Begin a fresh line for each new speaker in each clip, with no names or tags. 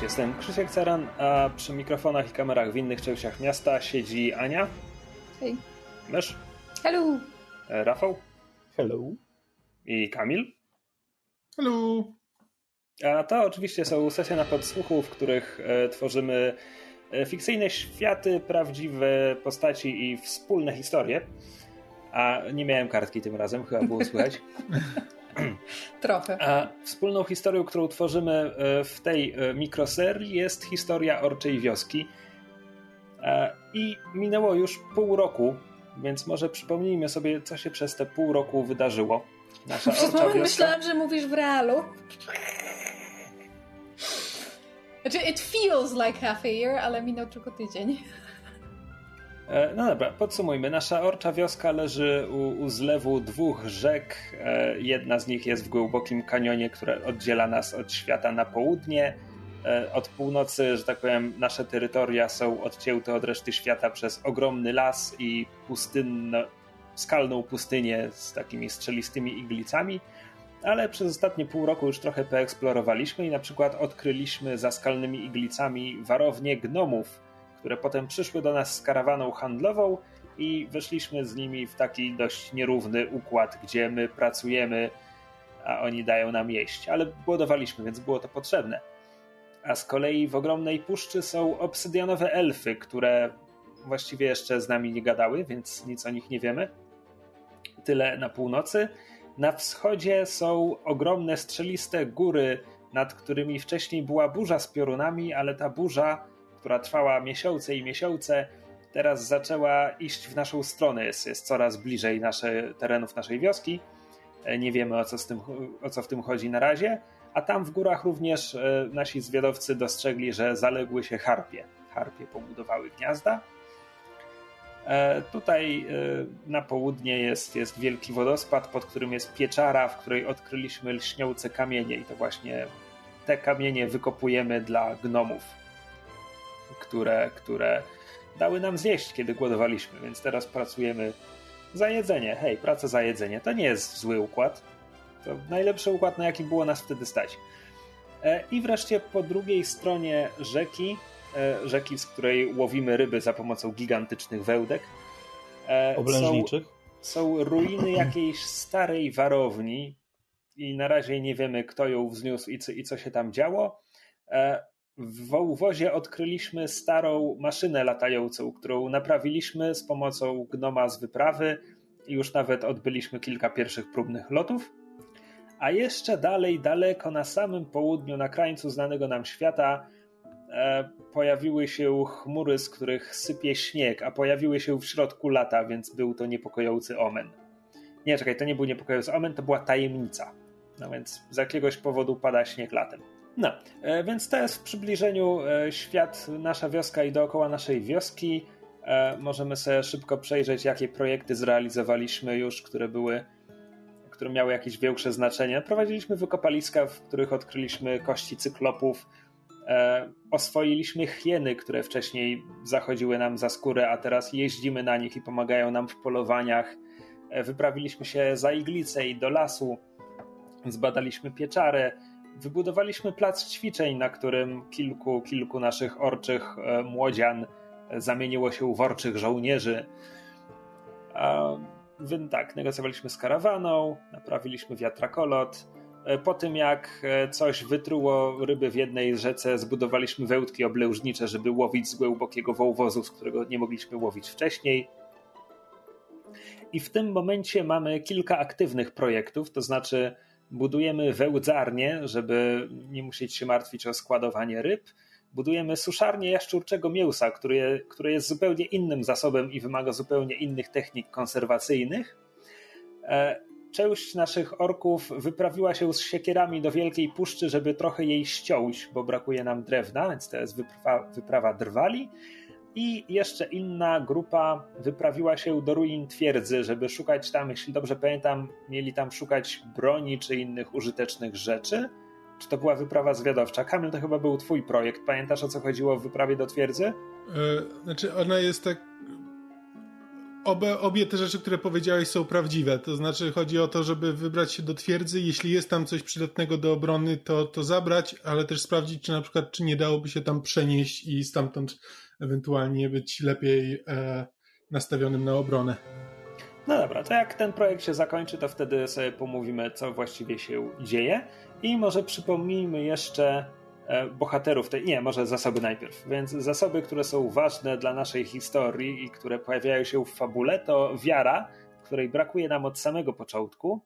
Cześć, jestem Krzysiek Caran, a przy mikrofonach i kamerach w innych częściach miasta siedzi Ania.
Hej.
Mysz.
Hello.
E, Rafał.
Hello.
I Kamil.
Hello.
A to oczywiście są sesje na podsłuchu, w których e, tworzymy e, fikcyjne światy, prawdziwe postaci i wspólne historie. A nie miałem kartki tym razem, chyba było słychać.
Trochę.
A wspólną historią, którą tworzymy e, w tej e, mikroserii jest historia Orczej Wioski. E, I minęło już pół roku, więc może przypomnijmy sobie, co się przez te pół roku wydarzyło.
Nasza Przez moment wioska... myślałam, że mówisz w realu. Znaczy, it feels like half a year, ale minął tylko tydzień.
E, no dobra, podsumujmy. Nasza orcza wioska leży u, u, zlewu dwóch rzek. E, jedna z nich jest w głębokim kanionie, które oddziela nas od świata na południe. E, od północy, że tak powiem, nasze terytoria są odcięte od reszty świata przez ogromny las i pustynno, skalną pustynię z takimi strzelistymi iglicami. Ale przez ostatnie pół roku już trochę poeksplorowaliśmy i na przykład odkryliśmy za skalnymi iglicami warownie gnomów które potem przyszły do nas z karawaną handlową i weszliśmy z nimi w taki dość nierówny układ, gdzie my pracujemy, a oni dają nam jeść. Ale głodowaliśmy, więc było to potrzebne. A z kolei w ogromnej puszczy są obsydianowe elfy, które właściwie jeszcze z nami nie gadały, więc nic o nich nie wiemy. Tyle na północy. Na wschodzie są ogromne strzeliste góry, nad którymi wcześniej była burza z piorunami, ale ta burza która trwała miesiące i miesiące, teraz zaczęła iść w naszą stronę, jest, jest coraz bliżej nasze, terenów naszej wioski. E, nie wiemy o co, z tym, o co w tym chodzi na razie, a tam w górach również e, nasi zwiadowcy dostrzegli, że zaległy się harpie. Harpie pobudowały gniazda. E, tutaj na południe jest, jest wielki wodospad, pod którym jest pieczara, w której odkryliśmy lśniące kamienie i to właśnie te kamienie wykopujemy dla gnomów które, które dały nam zjeść, kiedy głodowaliśmy, więc teraz pracujemy za jedzenie. Hej, praca za jedzenie to nie jest zły układ. To najlepszy układ, na jaki było nas wtedy stać. E, I wreszcie po drugiej stronie rzeki, e, rzeki, z której łowimy ryby za pomocą gigantycznych wełdek,
e, oblężniczych.
Są, są ruiny jakiejś starej warowni i na razie nie wiemy, kto ją wzniósł i co, i co się tam działo. W Wołwozie odkryliśmy starą maszynę latającą, którą naprawiliśmy z pomocą gnoma z wyprawy i już nawet odbyliśmy kilka pierwszych próbnych lotów. A jeszcze dalej, daleko na samym południu, na krańcu znanego nam świata, e, pojawiły się chmury, z których sypie śnieg, a pojawiły się w środku lata, więc był to niepokojący omen. Nie, czekaj, to nie był niepokojący omen, to była tajemnica. No więc z jakiegoś powodu pada śnieg latem. No, e, więc to jest w przybliżeniu e, świat, nasza wioska i dookoła naszej wioski. E, możemy sobie szybko przejrzeć, jakie projekty zrealizowaliśmy już, które były, które miały jakieś większe znaczenie. Prowadziliśmy wykopaliska, w których odkryliśmy kości cyklopów. Oswoiliśmy hieny, które wcześniej zachodziły nam za skórę, a teraz jeździmy na nich i pomagają nam w polowaniach. Wyprawiliśmy się za iglicę i do lasu. Zbadaliśmy pieczarę Wybudowaliśmy plac ćwiczeń, na którym kilku, kilku naszych orczych e, młodzian zamieniło się w orczych żołnierzy. A, więc tak, negocjowaliśmy z karawaną, naprawiliśmy wiatrakolot. E, po tym jak e, coś wytruło ryby w jednej rzece, zbudowaliśmy wełtki oblężnicze, żeby łowić z głębokiego wołwozu, z którego nie mogliśmy łowić wcześniej. I w tym momencie mamy kilka aktywnych projektów, to znaczy budujemy wełdzarnię, żeby nie musieć się martwić o składowanie ryb. Budujemy suszarnię jaszczurczego mięsa, które, które jest zupełnie innym zasobem i wymaga zupełnie innych technik konserwacyjnych. E, część naszych orków wyprawiła się z siekierami do Wielkiej Puszczy, żeby trochę jej ściąć, bo brakuje nam drewna, więc to jest wyprawa, wyprawa drwali. I jeszcze inna grupa wyprawiła się do ruin twierdzy, żeby szukać tam, jeśli dobrze pamiętam, mieli tam szukać broni czy innych użytecznych rzeczy. Czy to była wyprawa zwiadowcza? Kamil, to chyba był twój projekt. Pamiętasz o co chodziło w wyprawie do twierdzy?
Yy, znaczy, ona jest tak. Obie, obie te rzeczy, które powiedziałeś, są prawdziwe. To znaczy, chodzi o to, żeby wybrać się do twierdzy. Jeśli jest tam coś przydatnego do obrony, to, to zabrać, ale też sprawdzić, czy na przykład, czy nie dałoby się tam przenieść i stamtąd ewentualnie być lepiej e, nastawionym na obronę.
No dobra, to jak ten projekt się zakończy, to wtedy sobie pomówimy, co właściwie się dzieje. I może przypomnijmy jeszcze E, bohaterów tej. Nie, może zasoby najpierw. Więc zasoby, które są ważne dla naszej historii i które pojawiają się w fabule, to wiara, której brakuje nam od samego początku.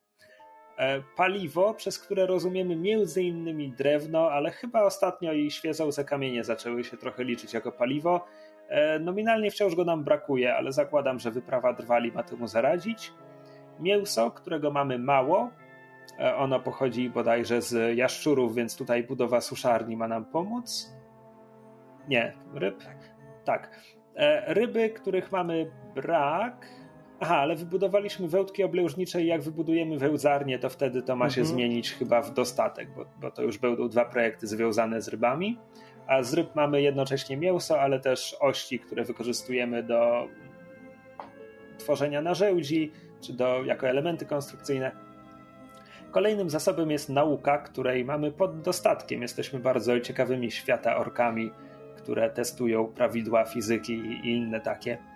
E, paliwo, przez które rozumiemy między innymi drewno, ale chyba ostatnio i świecące kamienie zaczęły się trochę liczyć jako paliwo. E, nominalnie wciąż go nam brakuje, ale zakładam, że wyprawa drwali ma temu zaradzić. Mięso, którego mamy mało, E, ono pochodzi bodajże z jaszczurów, więc tutaj budowa suszarni ma nam pomóc. Nie, ryb? Tak. E, ryby, których mamy brak. Aha, ale wybudowaliśmy wełtki obleżnicze i jak wybudujemy wełdzarnię, to wtedy to ma się mhm. zmienić chyba w dostatek, bo, bo to już będą dwa projekty związane z rybami. A z ryb mamy jednocześnie mięso, ale też ości, które wykorzystujemy do tworzenia narzędzi, czy do, jako elementy konstrukcyjne. Kolejnym zasobem jest nauka, której mamy pod dostatkiem. Jesteśmy bardzo ciekawymi świata orkami, które testują prawidła fizyki i inne takie.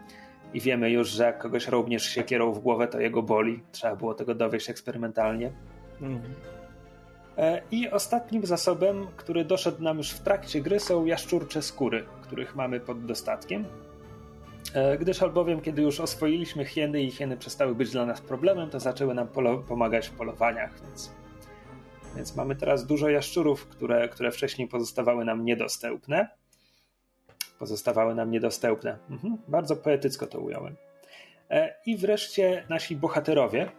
I wiemy już, że jak kogoś również siekierą w głowę, to jego boli. Trzeba było tego dowieść eksperymentalnie. Mhm. E, I ostatnim zasobem, który doszedł nam już w trakcie gry, są jaszczurcze skóry, których mamy pod dostatkiem. E, gdyż albowiem, kiedy już oswoiliśmy hieny i hieny przestały być dla nas problemem, to zaczęły nam pomagać w polowaniach, więc, więc mamy teraz dużo jaszczurów, które, które wcześniej pozostawały nam niedostępne. Pozostawały nam niedostępne. Mhm, bardzo poetycko to ująłem. E, I wreszcie nasi bohaterowie,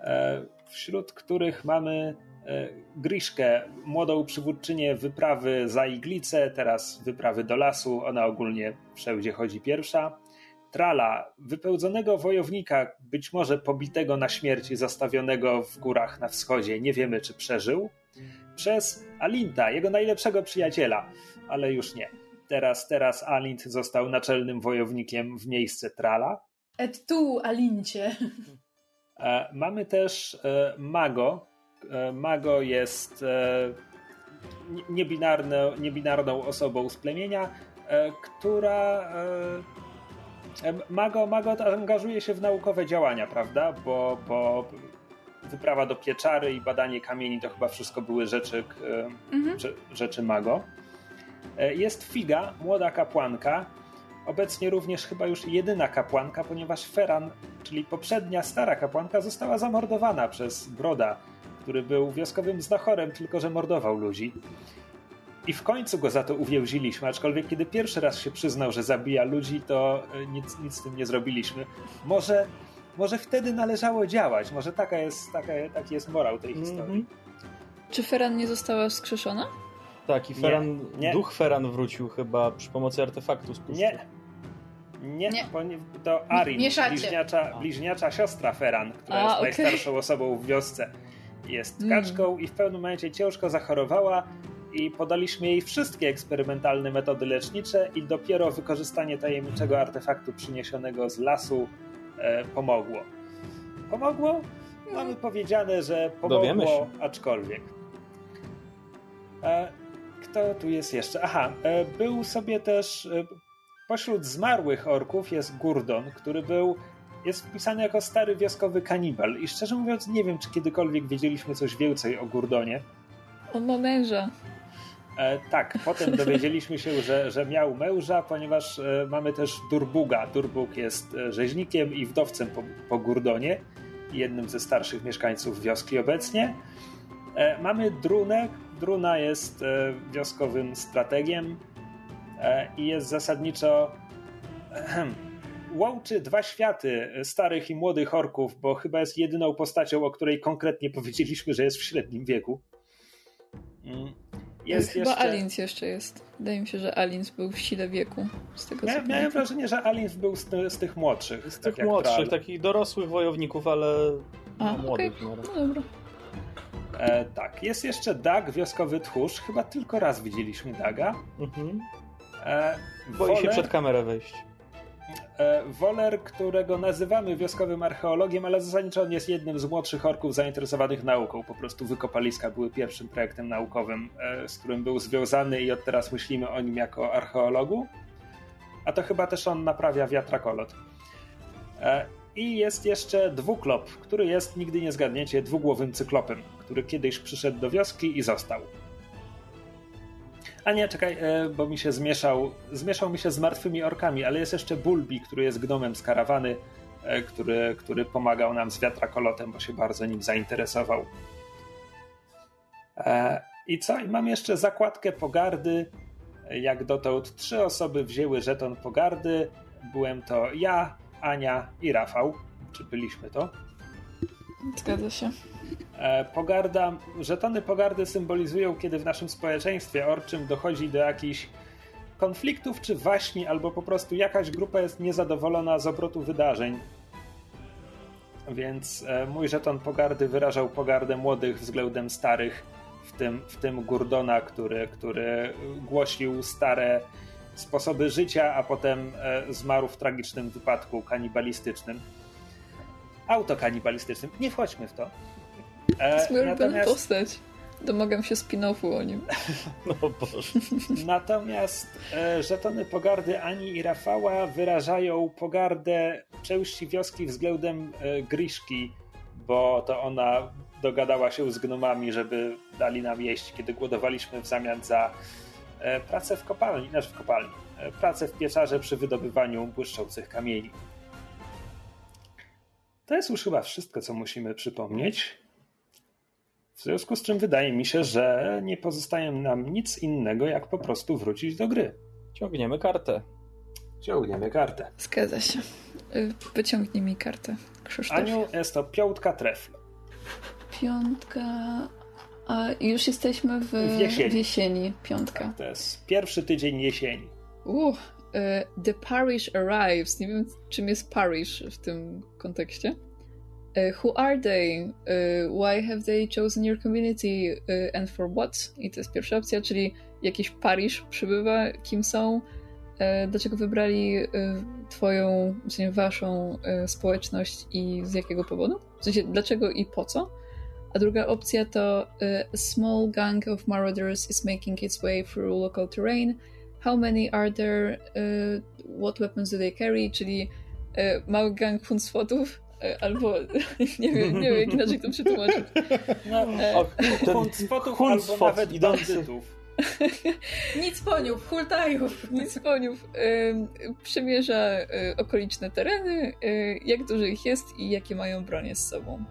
e, wśród których mamy E, Griszkę, młodą przywódczynię wyprawy za Iglicę, teraz wyprawy do lasu, ona ogólnie wszędzie chodzi pierwsza. Trala, wypełdzonego wojownika, być może pobitego na śmierć i zostawionego w górach na wschodzie, nie wiemy czy przeżył. Przez Alinta, jego najlepszego przyjaciela, ale już nie. Teraz, teraz Alint został naczelnym wojownikiem w miejsce Trala.
Et tu, Alincie.
E, mamy też e, Mago, E, Mago jest niebinarną, niebinarną osobą z plemienia, która Mago, Mago angażuje się w naukowe działania, prawda? Bo, bo wyprawa do pieczary i badanie kamieni to chyba wszystko były rzeczy, mhm. rzeczy Mago. Jest Figa, młoda kapłanka, obecnie również chyba już jedyna kapłanka, ponieważ Feran, czyli poprzednia stara kapłanka, została zamordowana przez Broda, który był wioskowym znachorem, tylko że mordował ludzi. I w końcu go za to uwięziliśmy, aczkolwiek kiedy pierwszy raz się przyznał, że zabija ludzi, to e, nic, nic z tym nie zrobiliśmy. Może, może wtedy należało działać, może taka jest, taka, taki jest morał tej mm -hmm. historii.
Czy Feran nie została wskrzeszona?
Tak, i Feran, nie, nie. duch Feran wrócił chyba przy pomocy artefaktu z
Nie. Nie, nie. to Arin, bliźniacza, bliźniacza siostra Feran, która A, jest okay. najstarszą osobą w wiosce jest kaczką mm. i w pewnym momencie ciężko zachorowała i podaliśmy jej wszystkie eksperymentalne metody lecznicze i dopiero wykorzystanie tajemniczego artefaktu przyniesionego z lasu e, pomogło. Pomogło? Mamy mm. powiedziane, że pomogło, aczkolwiek. E, kto tu jest jeszcze? Aha, e, był sobie też e, pośród zmarłych orków jest Gurdon, który był jest wpisany jako stary wioskowy kanibal. I szczerze mówiąc, nie wiem, czy kiedykolwiek wiedzieliśmy coś więcej o Gurdonie.
On ma męża.
E, tak, potem dowiedzieliśmy się, że, że miał męża, ponieważ e, mamy też Durbuga. Durbug jest e, rzeźnikiem i wdowcem po, po Gurdonie, jednym ze starszych mieszkańców wioski obecnie. E, mamy Drunę. Druna jest e, wioskowym strategiem e, i jest zasadniczo łączy dwa światy starych i młodych orków, bo chyba jest jedyną postacią, o której konkretnie powiedzieliśmy, że jest w średnim wieku.
Mm. Jest chyba jeszcze... Alins jeszcze jest. Wydaje mi się, że Alins był w sile wieku. Z tego
ja, miałem wrażenie, że Alins był z, z tych młodszych.
Z tak tych młodszych, takich dorosłych wojowników, ale A, no, młodych. Okay. No dobra.
E, tak, jest jeszcze Dag, wioskowy tchórz. Chyba tylko raz widzieliśmy Daga. Mhm.
E, Boi wolę... się przed kamerę wejść.
Woler, którego nazywamy wioskowym archeologiem, ale zasadniczo on jest jednym z młodszych orków zainteresowanych nauką. Po prostu wykopaliska były pierwszym projektem naukowym, z którym był związany i od teraz myślimy o nim jako archeologu. A to chyba też on naprawia wiatrakolot. I jest jeszcze dwuklop, który jest, nigdy nie zgadniecie, dwugłowym cyklopem, który kiedyś przyszedł do wioski i został. A nie, czekaj, e, bo mi się zmieszał, zmieszał mi się z martwymi orkami, ale jest jeszcze Bulbi, który jest gnomem z karawany, e, który, który pomagał nam z wiatrakolotem, bo się bardzo nim zainteresował. E, I co? I mam jeszcze zakładkę pogardy. Jak dotąd trzy osoby wzięły żeton pogardy. Byłem to ja, Ania i Rafał. Czy byliśmy to?
Zgadza się.
E, pogarda, żetony pogardy symbolizują, kiedy w naszym społeczeństwie orczym dochodzi do jakichś konfliktów czy waśni, albo po prostu jakaś grupa jest niezadowolona z obrotu wydarzeń. Więc e, mój żeton pogardy wyrażał pogardę młodych względem starych, w tym, w tym Gurdona, który, który głosił stare sposoby życia, a potem e, zmarł w tragicznym wypadku kanibalistycznym. Autokanibalistycznym. Nie wchodźmy w to.
E, natomiast... postać. Domagam się spin-offu o nim.
No Boże.
Natomiast e, żetony pogardy Ani i Rafała wyrażają pogardę części wioski względem e, Griszki, bo to ona dogadała się z gnomami, żeby dali nam jeść, kiedy głodowaliśmy w zamian za e, pracę w kopalni, znaczy w kopalni, e, pracę w pieczarze przy wydobywaniu błyszczących kamieni. To jest już chyba wszystko, co musimy przypomnieć. W związku z czym wydaje mi się, że nie pozostaje nam nic innego, jak po prostu wrócić do gry.
Ciągniemy kartę.
Ciągniemy kartę.
Zgadza się. Y, wyciągnij mi kartę, Krzysztof.
Aniu, jest to piątka trefla.
Piątka... A już jesteśmy w, w jesieni. W jesieni. Piątka. Tak,
to jest pierwszy tydzień jesieni.
Uh, The Parish Arrives. Nie wiem, czym jest parish w tym kontekście. Uh, who are they? Uh, why have they chosen your community uh, and for what? I to jest pierwsza opcja, czyli jakiś parish przybywa, kim są, dlaczego wybrali twoją, czy waszą społeczność i z jakiego powodu? W sensie, dlaczego i po co? A druga opcja to a small gang of marauders is making its way through local terrain. How many are there? what weapons do they carry? Czyli mały gang hunsfotów albo nie wiem, nie wiem jak inaczej to przetłumaczyć.
No, e, Huncwotów albo nawet bandytów.
Nic poniów, hultajów, nic poniów. Y, przemierza y, okoliczne tereny, y, jak dużo ich jest i jakie mają bronie z sobą.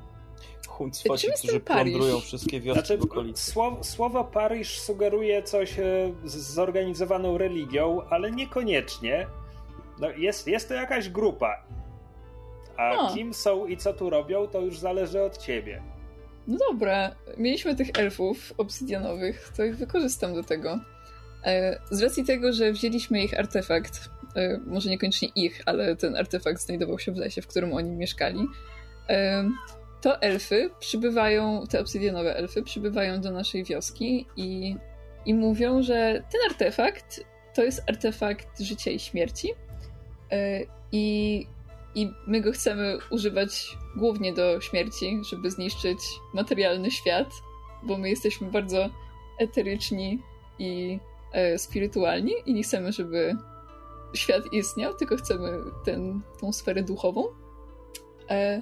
Huncwoci, którzy plądrują wszystkie wioski znaczy, w okolicy.
Słowo, słowo Paryż sugeruje coś e, z zorganizowaną religią, ale niekoniecznie. No jest, jest to jakaś grupa a no. kim są i co tu robią, to już zależy od ciebie.
No dobra, mieliśmy tych elfów obsydianowych, to ich wykorzystam do tego. E, z racji tego, że wzięliśmy ich artefakt, e, może niekoniecznie ich, ale ten artefakt znajdował się w lesie, w którym oni mieszkali, e, to elfy przybywają, te obsydianowe elfy przybywają do naszej wioski i, i mówią, że ten artefakt to jest artefakt życia i śmierci. I i my go chcemy używać głównie do śmierci, żeby zniszczyć materialny świat, bo my jesteśmy bardzo eteryczni i e, spirytualni i nie chcemy, żeby świat istniał, tylko chcemy ten, tą sferę duchową. E,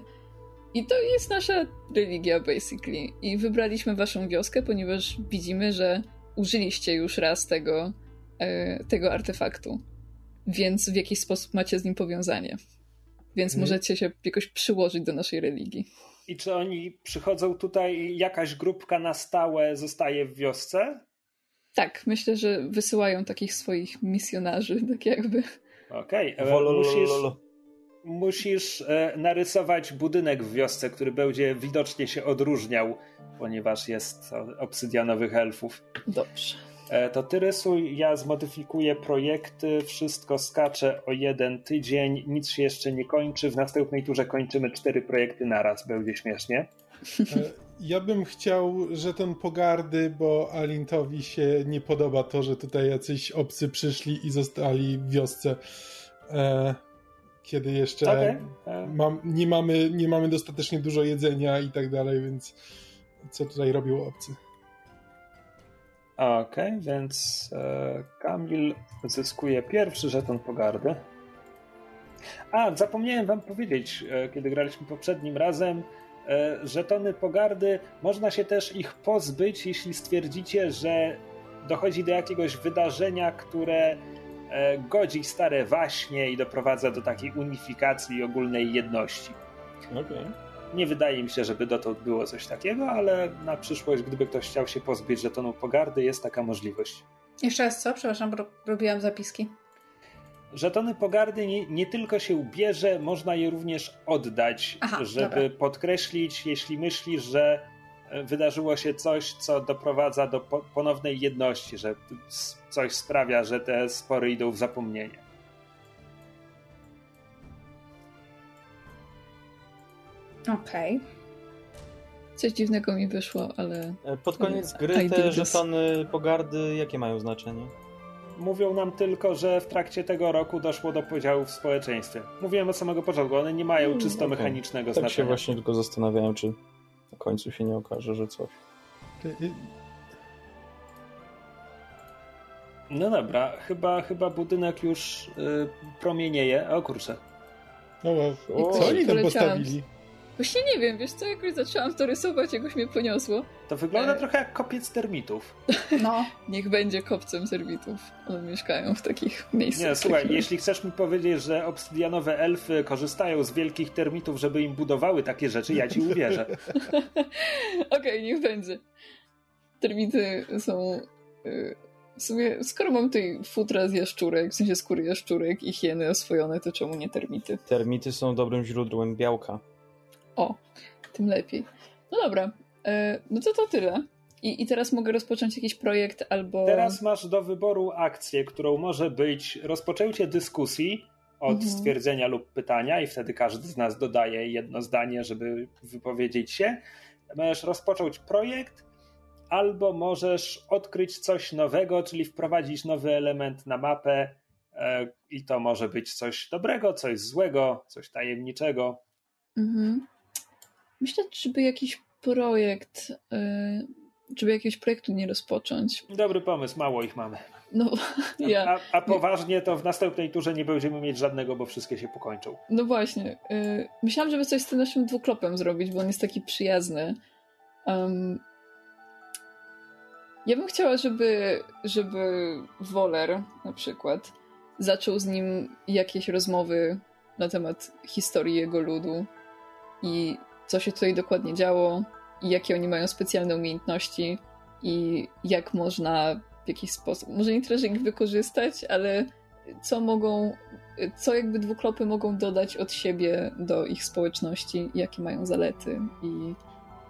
I to jest nasza religia, basically. I wybraliśmy waszą wioskę, ponieważ widzimy, że użyliście już raz tego, e, tego artefaktu. Więc w jakiś sposób macie z nim powiązanie więc hmm. możecie się jakoś przyłożyć do naszej religii.
I czy oni przychodzą tutaj, jakaś grupka na stałe zostaje w wiosce?
Tak, myślę, że wysyłają takich swoich misjonarzy, tak jakby.
Okej, okay. E, musisz, musisz e, narysować budynek w wiosce, który będzie widocznie się odróżniał, ponieważ jest obsydianowych elfów.
Dobrze.
E, to ty rysuj, ja zmodyfikuję projekty, wszystko skacze o jeden tydzień, nic się jeszcze nie kończy. W następnej turze kończymy cztery projekty naraz, będzie śmiesznie.
E, ja bym chciał, że ten pogardy, bo Alintowi się nie podoba to, że tutaj jacyś obcy przyszli i zostali w wiosce. E, kiedy jeszcze okay. mam, nie, mamy, nie mamy dostatecznie dużo jedzenia i tak dalej, więc co tutaj robił obcy?
Okej, okay, więc e, Kamil zyskuje pierwszy żeton pogardy. A, zapomniałem wam powiedzieć, e, kiedy graliśmy poprzednim razem, e, żetony pogardy, można się też ich pozbyć, jeśli stwierdzicie, że dochodzi do jakiegoś wydarzenia, które e, godzi stare waśnie i doprowadza do takiej unifikacji i ogólnej jedności.
Okay.
Nie wydaje mi się, żeby dotąd było coś takiego, ale na przyszłość, gdyby ktoś chciał się pozbyć żetonu pogardy, jest taka możliwość.
Jeszcze raz co? Przepraszam, robiłam zapiski.
Żetony pogardy nie, nie, tylko się bierze, można je również oddać, Aha, żeby dobra. podkreślić, jeśli myślisz, że e, wydarzyło się coś, co doprowadza do ponownej jedności, że coś sprawia, że te spory idą w zapomnienie.
Okej. Okay.
Coś dziwnego mi wyszło, ale.
E, pod koniec gry te żetony pogardy, jakie mają znaczenie?
mówią nam tylko, że w trakcie tego roku doszło do podziału w społeczeństwie. Mówiłem od samego początku, one nie mają hmm, czysto okay. mechanicznego
tak
znaczenia.
Tak się właśnie tylko zastanawiałem, czy na końcu się nie okaże, że coś.
No dobra, chyba, chyba budynek już y, promienieje. O kurczę.
No, o, co oni tam postawili?
Właśnie nie wiem, wiesz co, jakoś zaczęłam to rysować, jakoś mnie poniosło.
To wygląda e... trochę jak kopiec termitów.
No.
Niech będzie kopcem termitów. One mieszkają w takich miejscach.
Nie, słuchaj, jeśli chcesz mi powiedzieć, że obsydianowe elfy korzystają z wielkich termitów, żeby im budowały takie rzeczy, ja ci uwierzę.
Okej, okay, niech będzie. Termity są... Y, w sumie, skoro mam tutaj futra z jaszczurek, w sensie skóry jaszczurek i hieny oswojone, to czemu nie termity?
Termity są dobrym źródłem białka.
O, tym lepiej. No dobra, e, no to to tyle. I, I teraz mogę rozpocząć jakiś projekt albo.
Teraz masz do wyboru akcję, którą może być rozpoczęcie dyskusji od mhm. stwierdzenia lub pytania, i wtedy każdy z nas dodaje jedno zdanie, żeby wypowiedzieć się. Możesz rozpocząć projekt, albo możesz odkryć coś nowego, czyli wprowadzić nowy element na mapę. E, I to może być coś dobrego, coś złego, coś tajemniczego. Mhm.
Myślę, żeby jakiś projekt, yy, żeby jakiegoś projektu nie rozpocząć.
Dobry pomysł, mało ich mamy.
No, ja.
A, a, poważnie to w następnej turze nie będziemy mieć żadnego, bo wszystkie się pokończą.
No właśnie. Yy, myślałam, żeby coś z tym naszym dwuklopem zrobić, bo on jest taki przyjazny. Um, ja bym chciała, żeby, żeby Woler na przykład zaczął z nim jakieś rozmowy na temat historii jego ludu i co się tutaj dokładnie działo i jakie oni mają specjalne umiejętności i jak można w jakiś sposób, może nie tyle, że ich wykorzystać, ale co mogą, co jakby dwuklopy mogą dodać od siebie do ich społeczności, jakie mają zalety i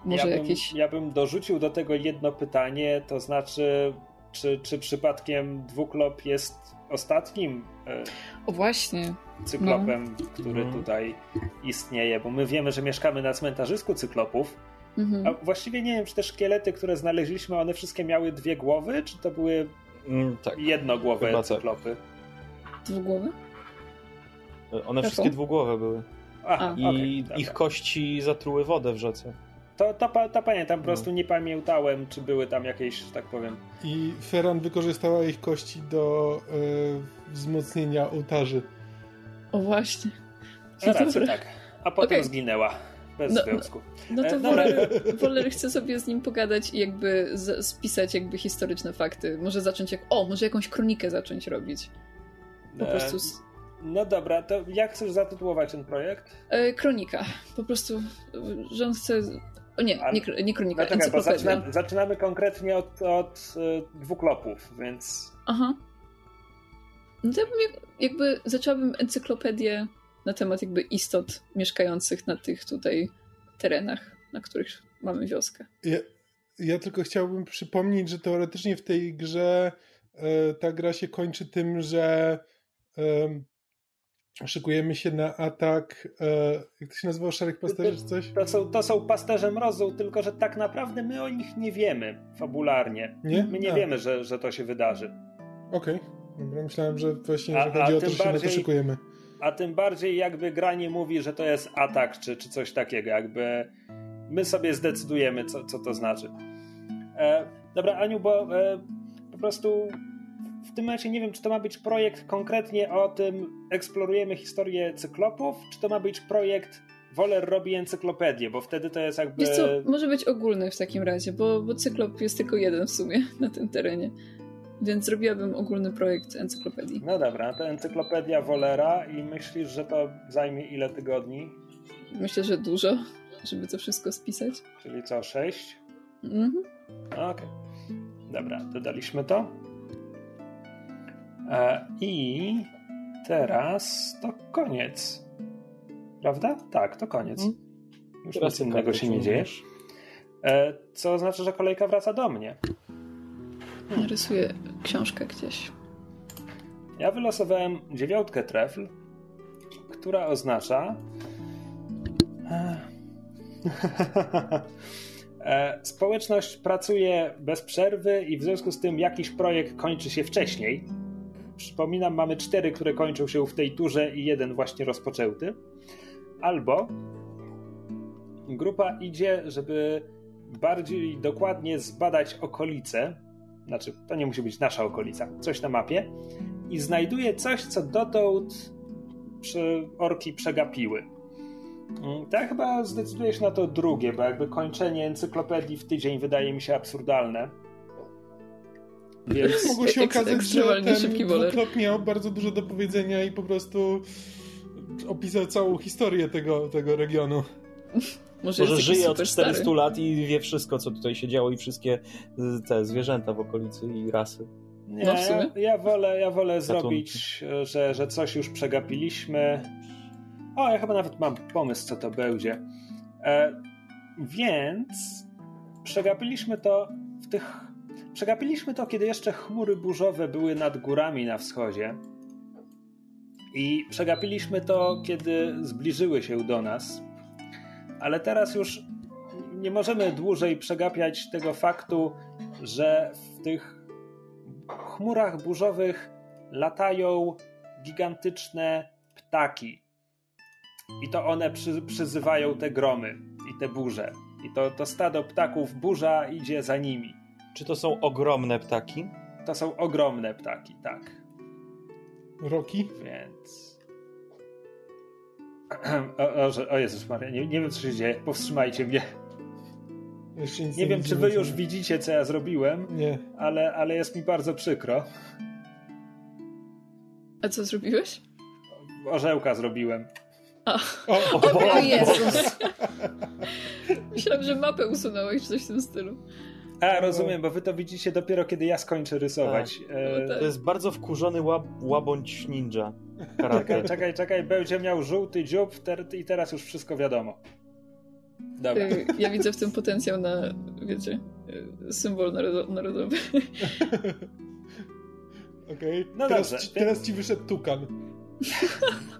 może
ja
bym, jakieś...
Ja bym dorzucił do tego jedno pytanie, to znaczy czy, czy przypadkiem dwuklop jest ostatnim
e, o właśnie
cyklopem, no. który no. tutaj istnieje, bo my wiemy, że mieszkamy na cmentarzysku cyklopów, mhm. a właściwie nie wiem, czy te szkielety, które znaleźliśmy, one wszystkie miały dwie głowy, czy to były mm, tak. jednogłowe Chyba cyklopy?
Tak. Dwugłowe?
One wszystkie dwugłowe były. A, I okay, ich kości zatruły wodę w rzece.
To, to, to pamiętam, po prostu no. nie pamiętałem, czy były tam jakieś, że tak powiem.
I Ferran wykorzystała ich kości do y, wzmocnienia ołtarzy.
O właśnie.
No raczej tak. A potem okay. zginęła. Bez no, związku.
No, no to Woler, Woler chce sobie z nim pogadać i jakby z, spisać jakby historyczne fakty. Może zacząć jak... O, może jakąś kronikę zacząć robić. Po e, prostu... Z...
No dobra, to jak chcesz zatytułować ten projekt?
E, kronika. Po prostu, że on chce o nie, nie, nie kronika, no czekaj,
zaczynamy, zaczynamy, konkretnie od, od y, dwóch lopów, więc...
Aha. No to ja bym jakby zaczęłabym encyklopedię na temat jakby istot mieszkających na tych tutaj terenach, na których mamy wioskę.
Ja, ja tylko chciałbym przypomnieć, że teoretycznie w tej grze e, ta gra się kończy tym, że e, Szykujemy się na atak. E, jak to się nazywało? Szereg pasterzy czy coś?
To są, to są pasterze mrozu, tylko że tak naprawdę my o nich nie wiemy fabularnie. Nie? My nie a. wiemy, że, że to się wydarzy.
Okej. Okay. Dobra, myślałem, że właśnie a, że chodzi o to, że bardziej, się na to szykujemy.
a tym bardziej jakby gra nie mówi, że to jest atak czy, czy coś takiego, jakby my sobie zdecydujemy, co, co to znaczy. E, dobra, Aniu, bo e, po prostu w tym momencie nie wiem, czy to ma być projekt konkretnie o tym, eksplorujemy historię cyklopów, czy to ma być projekt Woler robi encyklopedię, bo wtedy to jest jakby...
Wiesz co, może być ogólny w takim razie, bo, bo cyklop jest tylko jeden w sumie na tym terenie. Więc zrobiłabym ogólny projekt encyklopedii.
No dobra, to encyklopedia Wolera i myślisz, że to zajmie ile tygodni?
Myślę, że dużo, żeby to wszystko spisać.
Czyli co, sześć?
Mhm.
Okej. Okay. Dobra, dodaliśmy to. E, I teraz to koniec. Prawda? Tak, to koniec. Hmm? Już Teraz nic innego się nie dzieje. E, co oznacza, że kolejka wraca do mnie.
Narysuję książkę gdzieś.
Ja wylosowałem dziewiątkę trefl, która oznacza. E, społeczność pracuje bez przerwy i w związku z tym jakiś projekt kończy się wcześniej. Przypominam, mamy cztery, które kończą się w tej turze i jeden właśnie rozpoczęty. Albo grupa idzie, żeby bardziej dokładnie zbadać okolice, znaczy to nie musi być nasza okolica, coś na mapie i znajduje coś, co dotąd przy orki przegapiły. Tak chyba zdecydujesz na to drugie, bo jakby kończenie encyklopedii w tydzień wydaje mi się absurdalne.
Więc mogło się okazać, że ten dwuklop miał bardzo dużo do powiedzenia i po prostu opisał całą historię tego, tego regionu.
Może, Może żyje od 400 stary. lat i wie wszystko, co tutaj się działo i wszystkie y, te zwierzęta w okolicy i rasy.
Nie, no ja, ja, wolę, ja wolę zrobić, że, że coś już przegapiliśmy. O, ja chyba nawet mam pomysł, co to będzie. E, więc przegapiliśmy to w tych. Przegapiliśmy to, kiedy jeszcze chmury burzowe były nad górami na wschodzie. I przegapiliśmy to, kiedy zbliżyły się do nas ale teraz już nie możemy dłużej przegapiać tego faktu, że w tych chmurach burzowych latają gigantyczne ptaki. I to one przy, przyzywają te gromy i te burze. I to, to stado ptaków, burza idzie za nimi.
Czy to są ogromne ptaki?
To są ogromne ptaki, tak.
Roki?
Więc. O, o, o Jezus Maria, nie, nie wiem co się dzieje, powstrzymajcie mnie. Nie, nie wiem, czy wy już widzicie, co ja zrobiłem,
nie.
Ale, ale jest mi bardzo przykro.
A co zrobiłeś?
Orzełka zrobiłem.
O, o, o, o Jezus. Myślałem, że mapę usunąłeś, czy coś w tym stylu.
A, rozumiem, bo wy to widzicie dopiero, kiedy ja skończę rysować.
Tak. E... To jest bardzo wkurzony łab, łabądź ninja.
Czekaj, czekaj, czekaj, będzie miał żółty dziób i teraz już wszystko wiadomo. Dobra. Y,
ja widzę w tym potencjał na, wiecie, y, symbol narodowy.
Okej, okay. no teraz, dobrze, ci, teraz ci wyszedł tukan.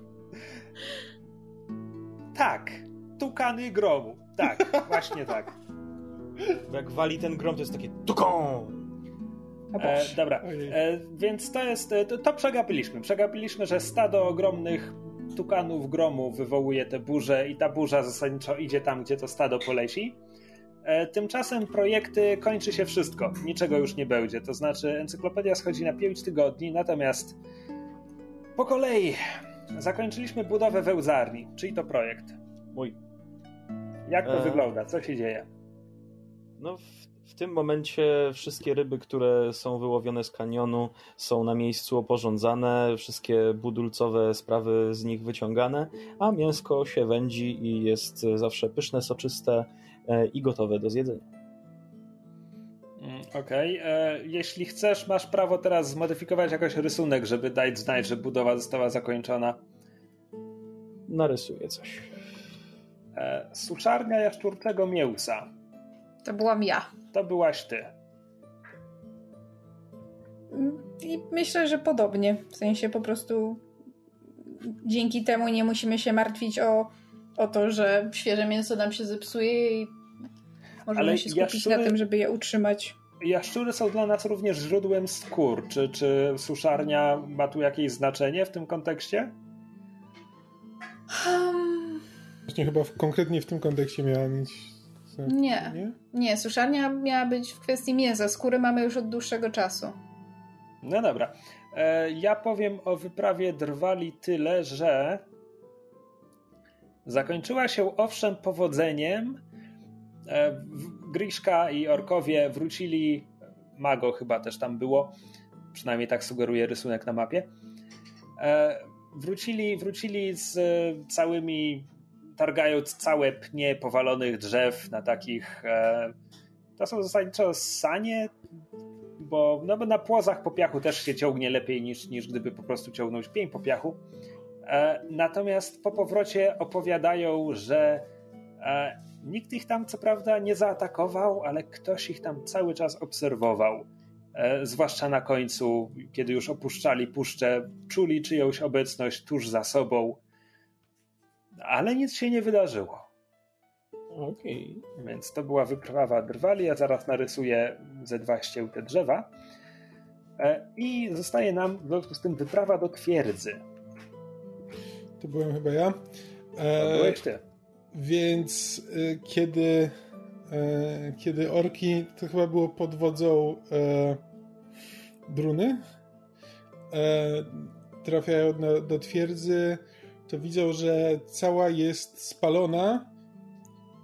tak, tukany gromu. Tak, właśnie tak.
Jak wali ten grom, to jest takie tuką!
E, dobra, e, więc to jest, e, to, to przegapiliśmy. Przegapiliśmy, że stado ogromnych tukanów gromu wywołuje tę burzę i ta burza zasadniczo idzie tam, gdzie to stado poleci. E, tymczasem projekty kończy się wszystko, niczego już nie będzie. To znaczy, encyklopedia schodzi na 5 tygodni, natomiast po kolei zakończyliśmy budowę wełzarni, czyli to projekt.
Mój.
Jak to e... wygląda? Co się dzieje?
No, w w tym momencie wszystkie ryby, które są wyłowione z kanionu, są na miejscu oporządzane, wszystkie budulcowe sprawy z nich wyciągane, a mięsko się wędzi i jest zawsze pyszne, soczyste e, i gotowe do zjedzenia.
Mm, okej. Okay. E, jeśli chcesz, masz prawo teraz zmodyfikować jakoś rysunek, żeby dać znać, że budowa została zakończona.
Narysuję coś.
E, suszarnia jaszczurczego mięsa.
To byłam ja.
To byłaś ty.
I myślę, że podobnie. W sensie po prostu dzięki temu nie musimy się martwić o, o to, że świeże mięso nam się zepsuje i możemy Ale się skupić jaszczury, na tym, żeby je utrzymać.
Jaszczury są dla nas również źródłem skór. Czy, czy suszarnia ma tu jakieś znaczenie w tym kontekście?
Um,
Właśnie chyba w, konkretnie w tym kontekście miała mieć...
Nie.
nie.
Nie, suszarnia miała być w kwestii mięsa. Skóry mamy już od dłuższego czasu.
No dobra. E, ja powiem o wyprawie drwali tyle, że zakończyła się owszem powodzeniem. E, Griszka i orkowie wrócili, Mago chyba też tam było, przynajmniej tak sugeruje rysunek na mapie. E, Wrócili, wrócili z e, całymi, targając całe pnie powalonych drzew na takich. e, To są zasadniczo sanie, bo, no bo na płozach po piachu też się ciągnie lepiej niż, niż gdyby po prostu ciągnąć pień po piachu. E, natomiast po powrocie opowiadają, że e, nikt ich tam co prawda nie zaatakował, ale ktoś ich tam cały czas obserwował. E, zwłaszcza na końcu, kiedy już opuszczali puszczę, czuli czyjąś obecność tuż za sobą, ale nic się nie wydarzyło.
Okej.
Więc to była wyprawa drwali. Ja zaraz narysuję ze dwa ścięte drzewa. E, I zostaje nam w związku z tym wyprawa do twierdzy.
To byłem chyba ja.
To
E,
byłeś ty.
Więc y, kiedy, e, kiedy orki, to chyba było pod wodzą e, Druny, e, trafiają na, do twierdzy, to widzą, że cała jest spalona.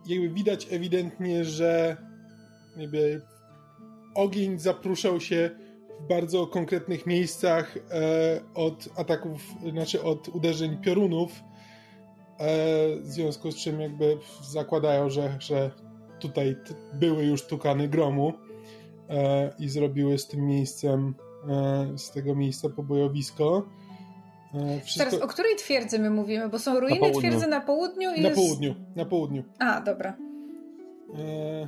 Jakby widać ewidentnie, że jakby ogień zapruszał się w bardzo konkretnych miejscach e, od ataków, znaczy od uderzeń piorunów. E, w związku z czym jakby zakładają, że, że tutaj były już tukany gromu e, i zrobiły z tym miejscem, e, z tego miejsca pobojowisko. E, wszystko
Teraz o której twierdzy my mówimy? Bo są ruiny
południu.
twierdzy na południu i
na
jest...
południu, na południu.
A, dobra.
E,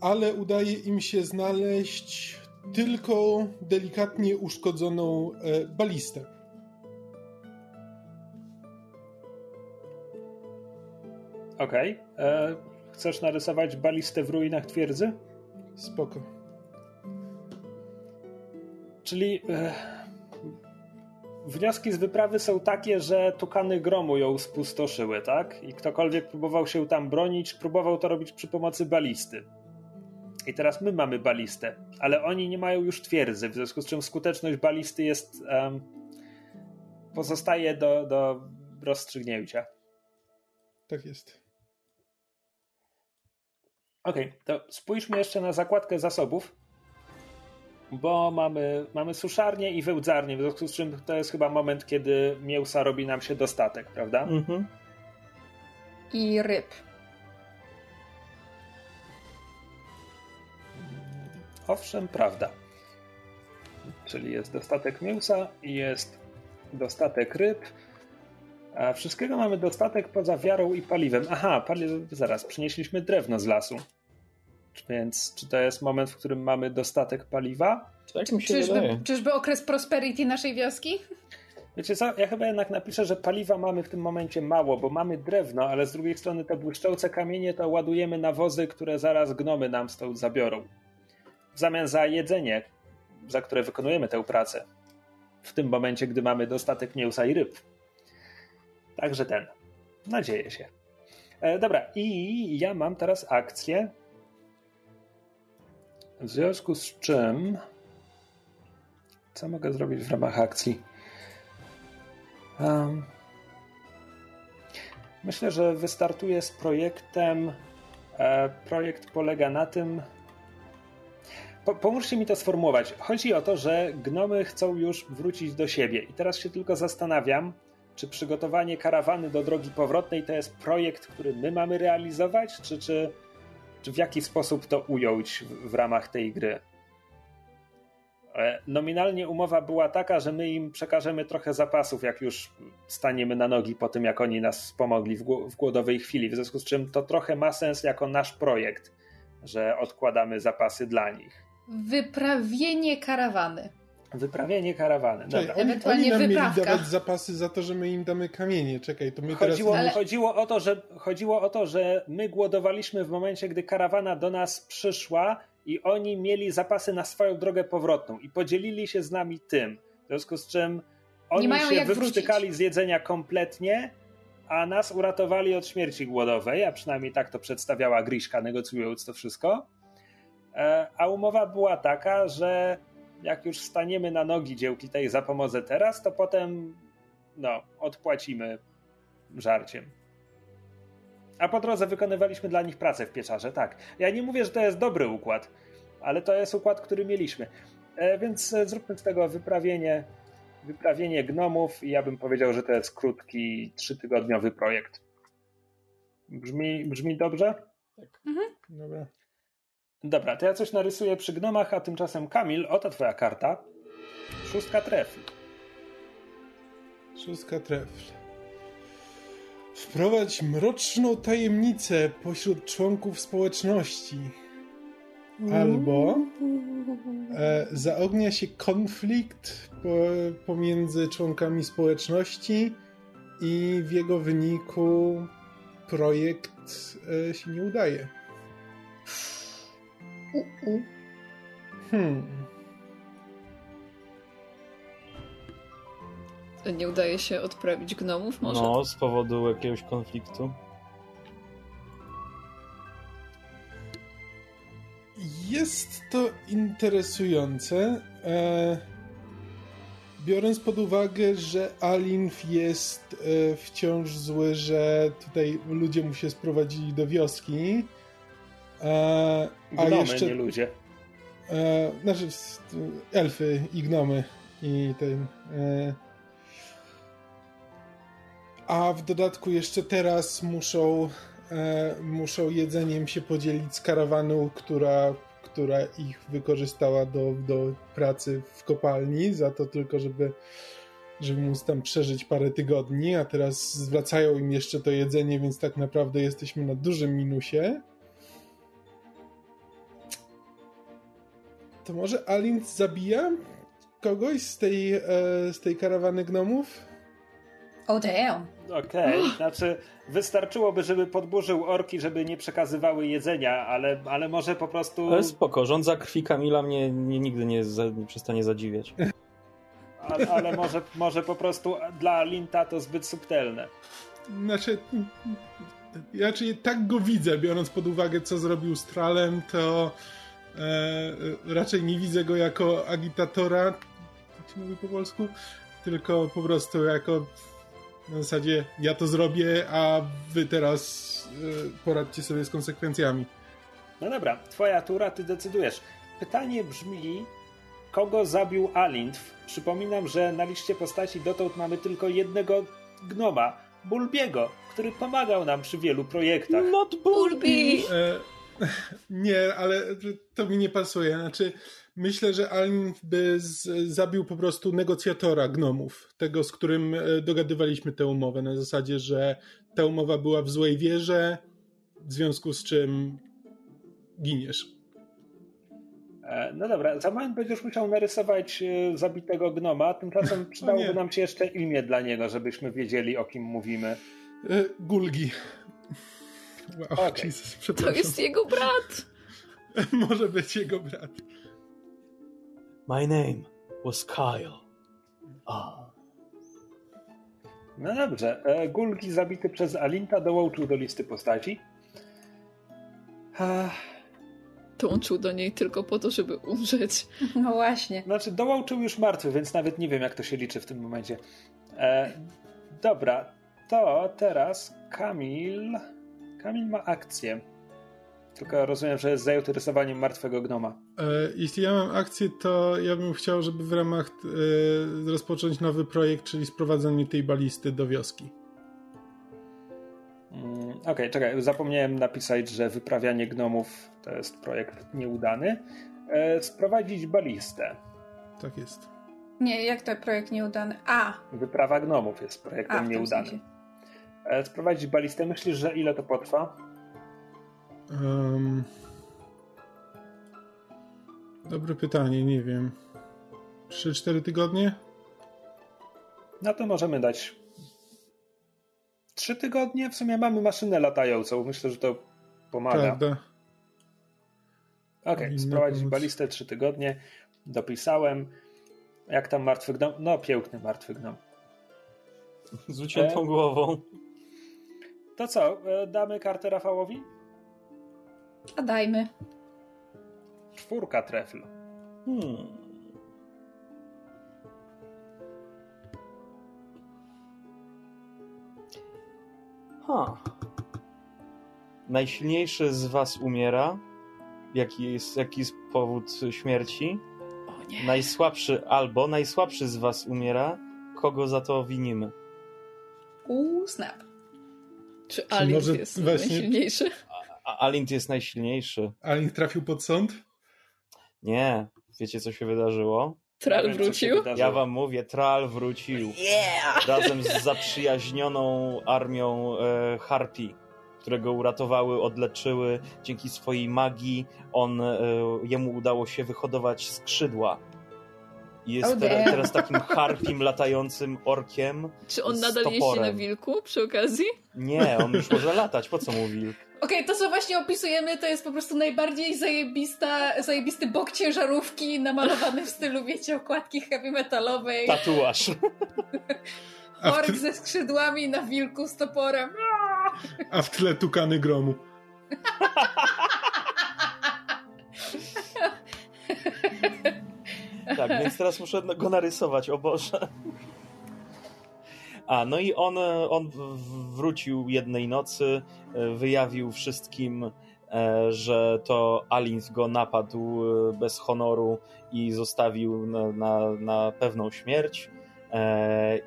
ale udaje im się znaleźć tylko delikatnie uszkodzoną e, balistę.
Okej. E, Chcesz narysować balistę w ruinach twierdzy?
Spoko.
Czyli e, wnioski z wyprawy są takie, że tukany gromu ją spustoszyły, tak? I ktokolwiek próbował się tam bronić, próbował to robić przy pomocy balisty. I teraz my mamy balistę, ale oni nie mają już twierdzy, w związku z czym skuteczność balisty jest. em, pozostaje do, do rozstrzygnięcia.
Tak jest.
Okej, to spójrzmy jeszcze na zakładkę zasobów, bo mamy, mamy suszarnię i wełdzarnię, w związku z czym to jest chyba moment, kiedy mięsa robi nam się dostatek, prawda?
Mhm.
I ryb.
Owszem, prawda. Czyli jest dostatek mięsa i jest dostatek ryb. A wszystkiego mamy dostatek poza wiarą i paliwem. Aha, pali... zaraz, przynieśliśmy drewno z lasu. Więc czy to jest moment, w którym mamy dostatek paliwa?
Tak mi się wydaje.
Czyżby, czyżby okres prosperity naszej wioski?
Wiecie co, ja chyba jednak napiszę, że paliwa mamy w tym momencie mało, bo mamy drewno, ale z drugiej strony te błyszczące kamienie to ładujemy na wozy, które zaraz gnomy nam stąd zabiorą. W zamian za jedzenie, za które wykonujemy tę pracę. W tym momencie, gdy mamy dostatek mięsa i ryb. Także ten. Nadzieję się. E, dobra, i ja mam teraz akcję. W związku z czym. Co mogę zrobić w ramach akcji? Um, myślę, że wystartuję z projektem. E, projekt polega na tym. Po, pomóżcie mi to sformułować. Chodzi o to, że gnomy chcą już wrócić do siebie. I teraz się tylko zastanawiam, czy przygotowanie karawany do drogi powrotnej to jest projekt, który my mamy realizować, czy, czy, w jaki sposób to ująć w, ramach tej gry. E, Nominalnie umowa była taka, że my im przekażemy trochę zapasów, jak już staniemy na nogi po tym, jak oni nas gło- w głodowej chwili. W związku z czym to trochę ma sens jako nasz projekt, że odkładamy zapasy dla nich.
Wyprawienie karawany.
Wyprawienie karawany.
Czekaj,
Dobra.
oni,
Ewentualnie
oni nam
wyprawka.
mieli dawać zapasy za to, że my im damy kamienie. Czekaj, to my
Chodziło,
teraz...
Ale-
chodziło, o to, że, chodziło o to, że my głodowaliśmy w momencie, gdy karawana do nas przyszła i oni mieli zapasy na swoją drogę powrotną i podzielili się z nami tym. W związku z czym Oni się wyprztykali z jedzenia kompletnie, a nas uratowali od śmierci głodowej, a przynajmniej tak to przedstawiała Griszka, negocjując to wszystko. E, A umowa była taka, że jak już staniemy na nogi dziełki tej za pomocę teraz, to potem no, odpłacimy żarciem. A po drodze wykonywaliśmy dla nich pracę w pieczarze, tak. Ja nie mówię, że to jest dobry układ, ale to jest układ, który mieliśmy. E, Więc e, zróbmy z tego wyprawienie, wyprawienie gnomów i ja bym powiedział, że to jest krótki, trzytygodniowy projekt. Brzmi, brzmi dobrze?
Dobra.
Dobra, to ja coś narysuję przy gnomach, a tymczasem Kamil, oto twoja karta. Szóstka trefl.
Szóstka trefl. Wprowadź mroczną tajemnicę pośród członków społeczności. Albo e, zaognia się konflikt po, pomiędzy członkami społeczności i w jego wyniku projekt e, się nie udaje.
U, u.
Hmm.
Nie udaje się odprawić gnomów może?
No, z powodu jakiegoś konfliktu.
Jest to interesujące. E, biorąc pod uwagę, że Alinf jest e, wciąż zły, że tutaj ludzie mu się sprowadzili do wioski. E, a
Gnomy,
jeszcze.
nie ludzie.
E, znaczy, elfy i gnomy. I ten. E, a w dodatku jeszcze teraz muszą, e, muszą jedzeniem się podzielić z karawanu, która, która ich wykorzystała do, do pracy w kopalni, za to tylko, żeby, żeby móc tam przeżyć parę tygodni, a teraz zwracają im jeszcze to jedzenie, więc tak naprawdę jesteśmy na dużym minusie. To może Alint zabija kogoś z tej, e, z tej karawany gnomów?
Oh damn.
Okej, znaczy wystarczyłoby, żeby podburzył orki, żeby nie przekazywały jedzenia, ale, ale może po prostu...
Ale spoko, rządza krwi Kamila mnie nie, nigdy nie, za, nie przestanie zadziwiać.
Ale, ale może, może po prostu dla Linta to zbyt subtelne.
Znaczy, ja raczej tak go widzę, biorąc pod uwagę, co zrobił z Tralem, to raczej nie widzę go jako agitatora, jak się mówi po polsku, tylko po prostu jako na zasadzie ja to zrobię, a wy teraz e, poradźcie sobie z konsekwencjami.
No dobra, twoja tura, ty decydujesz. Pytanie brzmi, kogo zabił Alintw? Przypominam, że na liście postaci dotąd mamy tylko jednego gnoma, Bulbiego, który pomagał nam przy wielu projektach.
Not
Bulbi!
Nie, ale to mi nie pasuje. Znaczy, myślę, że Alin by z, zabił po prostu negocjatora gnomów, tego, z którym e, dogadywaliśmy tę umowę, na zasadzie, że ta umowa była w złej wierze, w związku z czym giniesz.
E, No dobra, za moment będziesz musiał narysować e, zabitego gnoma, tymczasem przydałoby nam się jeszcze imię dla niego, żebyśmy wiedzieli o kim mówimy.
Gulgi. Wow,
Okej.
Jesus,
To jest jego brat!
Może być jego brat.
My name was Kyle. Ah.
No dobrze, e, Gulgi zabity przez Alinta dołączył do listy postaci. Ach,
Dołączył do niej tylko po to, żeby umrzeć.
No właśnie.
Znaczy, dołączył już martwy, więc nawet nie wiem, jak to się liczy w tym momencie. E, dobra, to teraz Kamil. Kamil ma akcję. Tylko rozumiem, że jest zajęty rysowaniem martwego gnoma.
E, Jeśli ja mam akcję, to ja bym chciał, żeby w ramach e, rozpocząć nowy projekt, czyli sprowadzenie tej balisty do wioski.
Mm, Okej, czekaj, zapomniałem napisać, że wyprawianie gnomów to jest projekt nieudany. E, sprowadzić balistę.
Tak jest.
Nie, jak to projekt nieudany? A,
Wyprawa gnomów jest
a
projektem
w tym
nieudanym.
sensie.
E, sprowadzić balistę, myślisz, że ile to potrwa?
Um, dobre pytanie, nie wiem. 3-4 tygodnie?
No to możemy dać trzy tygodnie. W sumie mamy maszynę latającą. Myślę, że to pomaga.
Prawda.
Okej,
Powinno
sprowadzić
pomóc.
balistę trzy tygodnie. Dopisałem. Jak tam martwy gnom? No, piękny martwy gnom.
Z uciętą e... głową.
To co, e, damy kartę Rafałowi?
A dajmy.
Czwórka trefl. Hmm.
Ha. Najsilniejszy z was umiera. Jaki jest, jaki jest powód śmierci?
O nie.
Najsłabszy albo najsłabszy z was umiera. Kogo za to winimy?
Uuu, snap.
Czy Alint jest właśnie... najsilniejszy?
A, Alint jest najsilniejszy.
Alint trafił pod sąd?
Nie. Wiecie, co się wydarzyło?
Tral wrócił?
Ja wam mówię, Tral wrócił.
Yeah!
Razem z zaprzyjaźnioną armią e, Harpi, którego uratowały, odleczyły. Dzięki swojej magii on, e, jemu udało się wyhodować skrzydła. I jest teraz, teraz takim harpim latającym orkiem.
Czy on nadal jeździ na wilku przy okazji?
Nie, on już może latać. Po co mu wilk?
Okej, okay, to co właśnie opisujemy, to jest po prostu najbardziej zajebista, zajebisty bok ciężarówki namalowany w stylu, wiecie, okładki heavy metalowej.
Tatuaż.
Ork ze skrzydłami na wilku z toporem.
A w tle tukany gromu.
tak, więc teraz muszę go narysować, o Boże. A, no i on, on wrócił jednej nocy, e, wyjawił wszystkim, e, że to Alins go napadł e, bez honoru i zostawił na, na, na pewną śmierć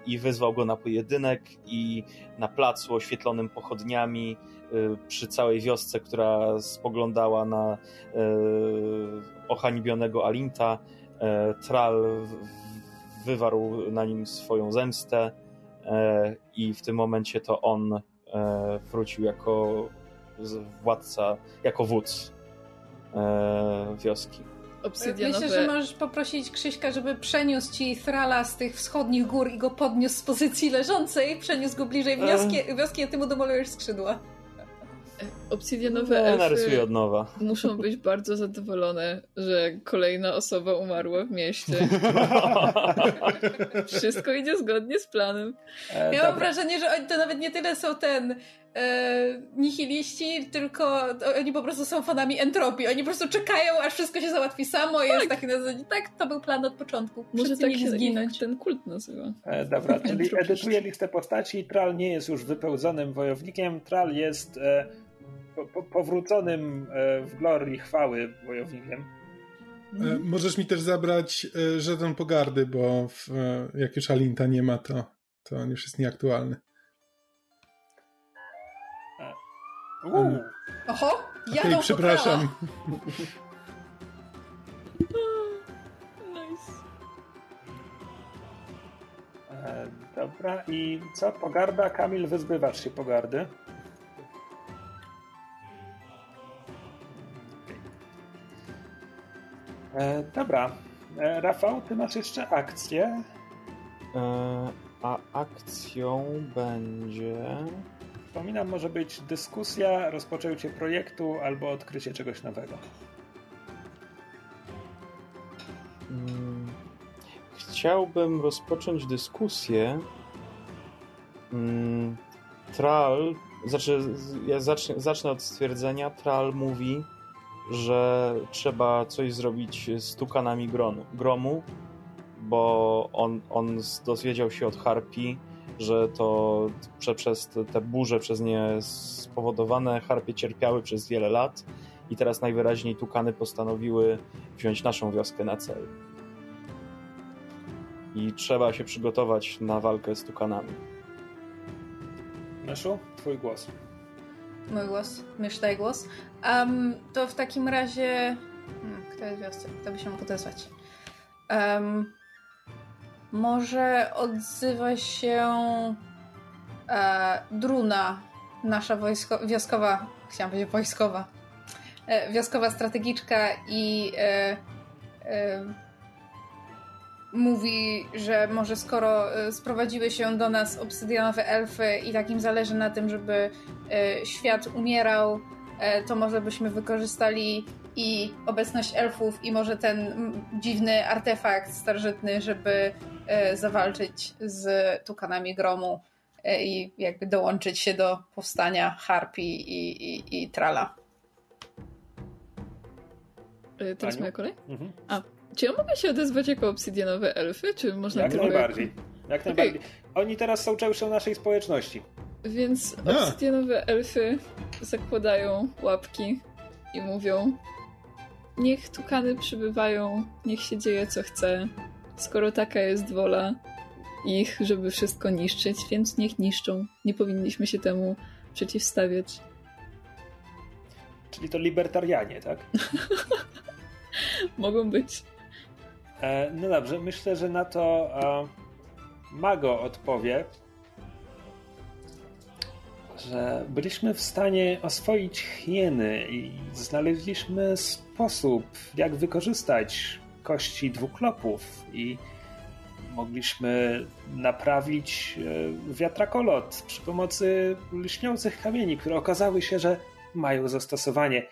i wyzwał go na pojedynek i na placu oświetlonym pochodniami przy całej wiosce, która spoglądała na ohańbionego Alinta, Tral wywarł na nim swoją zemstę E, i w tym momencie to on e, wrócił jako władca, jako wódz e, wioski.
Obsydianowe... Myślę, że możesz poprosić Krzyśka, żeby przeniósł ci Thrala z tych wschodnich gór i go podniósł z pozycji leżącej, przeniósł go bliżej wioski, wioski a ty mu demolujesz skrzydła.
Obsydianowe no, elfy
narysuję od nowa.
muszą być bardzo zadowolone, że kolejna osoba umarła w mieście. Wszystko idzie zgodnie z planem.
E, ja mam wrażenie, że oni to nawet nie tyle są ten e, nihiliści, tylko oni po prostu są fanami entropii. Oni po prostu czekają, aż wszystko się załatwi samo i tak. jest taki na zasadzie, tak, to był plan od początku.
Może tak się zginąć. ten kult nazywa.
E, dobra, czyli edytuję listę postaci. Tral nie jest już wypełzonym wojownikiem. Tral jest e, po, powróconym e, w glorii chwały wojownikiem.
E, możesz mi też zabrać e, żeton pogardy, bo w, jak już Alinta nie ma, to, to on już jest nieaktualny.
Uuu. Oho, ja okay,
przepraszam.
nice.
dobra, i co? Pogarda? Kamil, wyzbywasz się pogardy. E, dobra. E, Rafał, ty masz jeszcze akcję.
E, a akcją będzie.
Przypominam, może być dyskusja, rozpoczęcie projektu albo odkrycie czegoś nowego.
Hmm. Chciałbym rozpocząć dyskusję. Hmm. Tral, znaczy, ja zacznę, zacznę od stwierdzenia. Tral mówi, że trzeba coś zrobić z tukanami gronu, gromu, bo on, on dowiedział się od Harpi, że to prze, przez te burze przez nie spowodowane Harpie cierpiały przez wiele lat i teraz najwyraźniej tukany postanowiły wziąć naszą wioskę na cel. I trzeba się przygotować na walkę z tukanami.
Meszu, twój głos.
Mój głos, mysz daj głos. Um, to w takim razie. Hmm, kto jest wiosce? Kto by się mógł odezwać? Um, może odzywa się e, Druna, nasza wojsko, wioskowa, chciałam powiedzieć wojskowa, e, wioskowa strategiczka i e, e mówi, że może skoro e, sprowadziły się do nas obsydianowe elfy i takim zależy na tym, żeby e, świat umierał, to może byśmy wykorzystali i obecność elfów i może ten dziwny artefakt starożytny, żeby e, zawalczyć z tukanami gromu e, i jakby dołączyć się do powstania Harpi i, i, i Trala.
E, teraz moja kolej? Mhm. A, czy ja mogę się odezwać jako obsydianowe elfy, czy można
Jak najbardziej. Jak okay. najbardziej. Oni teraz są częścią naszej społeczności.
Więc obsydianowe elfy zakładają łapki i mówią niech tukany przybywają, niech się dzieje co chce, skoro taka jest wola ich, żeby wszystko niszczyć, więc niech niszczą. Nie powinniśmy się temu przeciwstawiać.
Czyli to libertarianie, tak?
Mogą być.
E, no dobrze, myślę, że na to e, Mago odpowie, że byliśmy w stanie oswoić hieny i znaleźliśmy sposób, jak wykorzystać kości dwuklopów i mogliśmy naprawić e, wiatrakolot przy pomocy lśniących kamieni, które okazały się, że mają zastosowanie.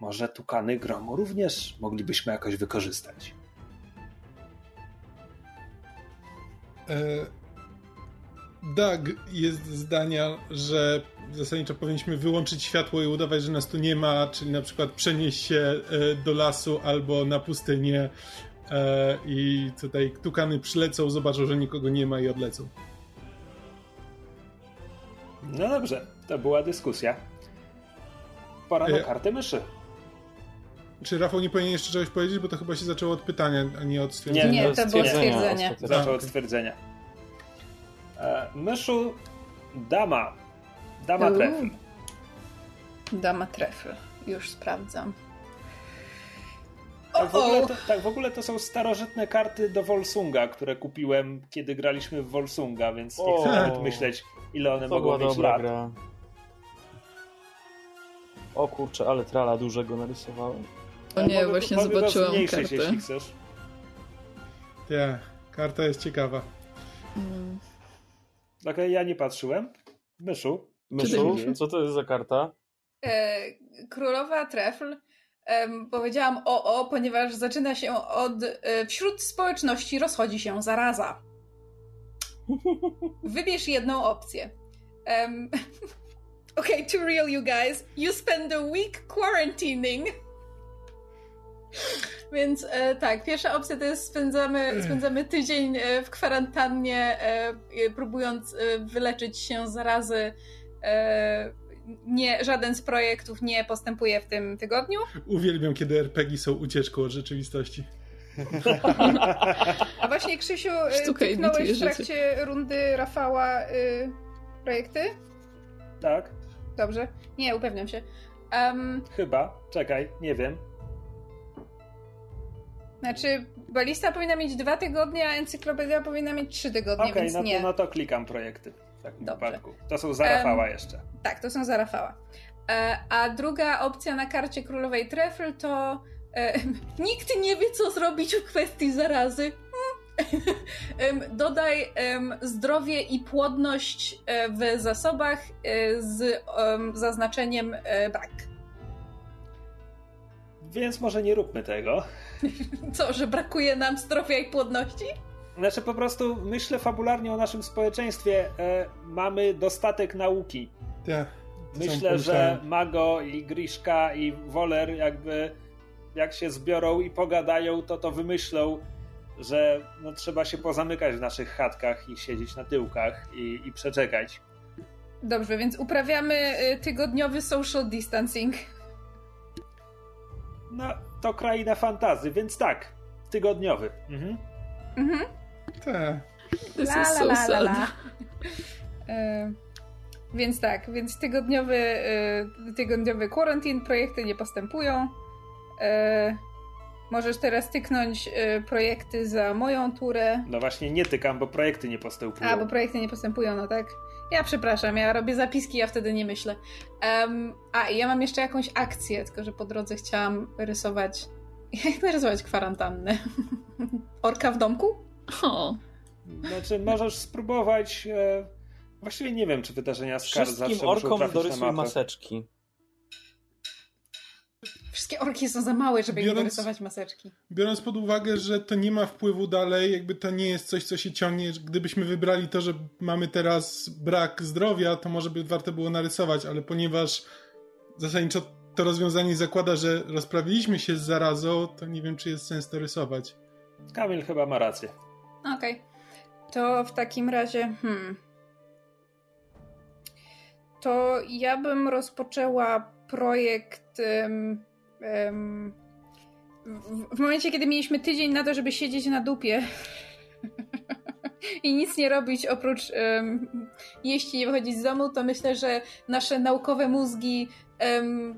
Może tukany gromu również moglibyśmy jakoś wykorzystać.
E, Doug jest zdania, że zasadniczo powinniśmy wyłączyć światło i udawać, że nas tu nie ma, czyli na przykład przenieść się e, do lasu albo na pustynię e, i tutaj tukany przylecą, zobaczą, że nikogo nie ma i odlecą.
No dobrze, to była dyskusja. Pora na kartę myszy.
Czy Rafał nie powinien jeszcze czegoś powiedzieć, bo to chyba się zaczęło od pytania, a nie od stwierdzenia.
Nie, nie to było stwierdzenie.
Zaczęło od stwierdzenia. E, myszu dama. Dama trefl.
Dama trefl. Już sprawdzam.
Tak w, ogóle to, tak, w ogóle to są starożytne karty do Volsunga, które kupiłem, kiedy graliśmy w Volsunga, więc nie chcę nawet myśleć, ile one mogą mieć lat. Gra.
O kurczę, ale trala dużego narysowałem.
O nie, mogę, właśnie mogę zobaczyłam kartę.
jeśli chcesz.
Nie, karta jest ciekawa.
Mm. Okej, okay, ja nie patrzyłem. Myszu.
Myszu, co to jest za karta?
E, królowa Trefl. E, powiedziałam o, o, ponieważ zaczyna się od. E, wśród społeczności rozchodzi się zaraza. Wybierz jedną opcję. Um, okay, to real you guys. You spend a week quarantining. Więc e, tak, pierwsza opcja to jest spędzamy, spędzamy tydzień e, w kwarantannie, e, próbując e, wyleczyć się z zarazy. E, nie, żaden z projektów nie postępuje w tym tygodniu.
Uwielbiam, kiedy RPG są ucieczką od rzeczywistości.
A właśnie, Krzysiu, tknąłeś w trakcie rundy Rafała y, projekty?
Tak.
Dobrze. Nie, upewniam się. Um,
Chyba. Czekaj, nie wiem.
Znaczy, balista powinna mieć dwa tygodnie, a encyklopedia powinna mieć trzy tygodnie,
okay,
więc
no
nie.
no to klikam projekty w takim Dobrze. wypadku. To są za Rafała um, jeszcze.
Tak, to są za Rafała. E, a druga opcja na karcie królowej Trefl to e, nikt nie wie, co zrobić w kwestii zarazy. Hmm. Dodaj zdrowie i płodność e, w zasobach e, z zaznaczeniem e, brak.
Więc może nie róbmy tego.
Co, że brakuje nam zdrowia i płodności?
Znaczy po prostu myślę fabularnie o naszym społeczeństwie. E, mamy dostatek nauki.
Tak.
Myślę, że Mago i Griszka i Woler jakby jak się zbiorą i pogadają, to to wymyślą, że no, trzeba się pozamykać w naszych chatkach i siedzieć na tyłkach i, i przeczekać.
Dobrze, więc uprawiamy y, tygodniowy social distancing.
No, to kraina fantazy, więc tak, tygodniowy. Mhm.
Mhm.
Tak.
La, la, la, la, la.
E, więc tak, więc tygodniowy, e, tygodniowy quarantine, projekty nie postępują. E, możesz teraz tyknąć projekty za moją turę.
No właśnie nie tykam, bo projekty nie postępują.
A, bo projekty nie postępują, no tak. Ja przepraszam, ja robię zapiski, ja wtedy nie myślę. Um, a, i ja mam jeszcze jakąś akcję, tylko że po drodze chciałam rysować. Jak narysować kwarantannę? Orka w domku?
O.
Znaczy, możesz spróbować. E, właściwie nie wiem, czy wydarzenia z kar
Wszystkim orkom dorysuj maseczki.
Wszystkie orki są za małe, żeby
Biorąc-
rysować maseczki.
Biorąc pod uwagę, że to nie ma wpływu dalej, jakby to nie jest coś, co się ciągnie. Gdybyśmy wybrali to, że mamy teraz brak zdrowia, to może by warto było narysować, ale ponieważ zasadniczo to rozwiązanie zakłada, że rozprawiliśmy się z zarazą, to nie wiem, czy jest sens to rysować.
Kamil chyba ma rację.
Okej. To w takim razie, hmm. To ja bym rozpoczęła projekt. em, w, momencie, kiedy mieliśmy tydzień na to, żeby siedzieć na dupie i nic nie robić oprócz em, jeść i wychodzić z domu, to myślę, że nasze naukowe mózgi,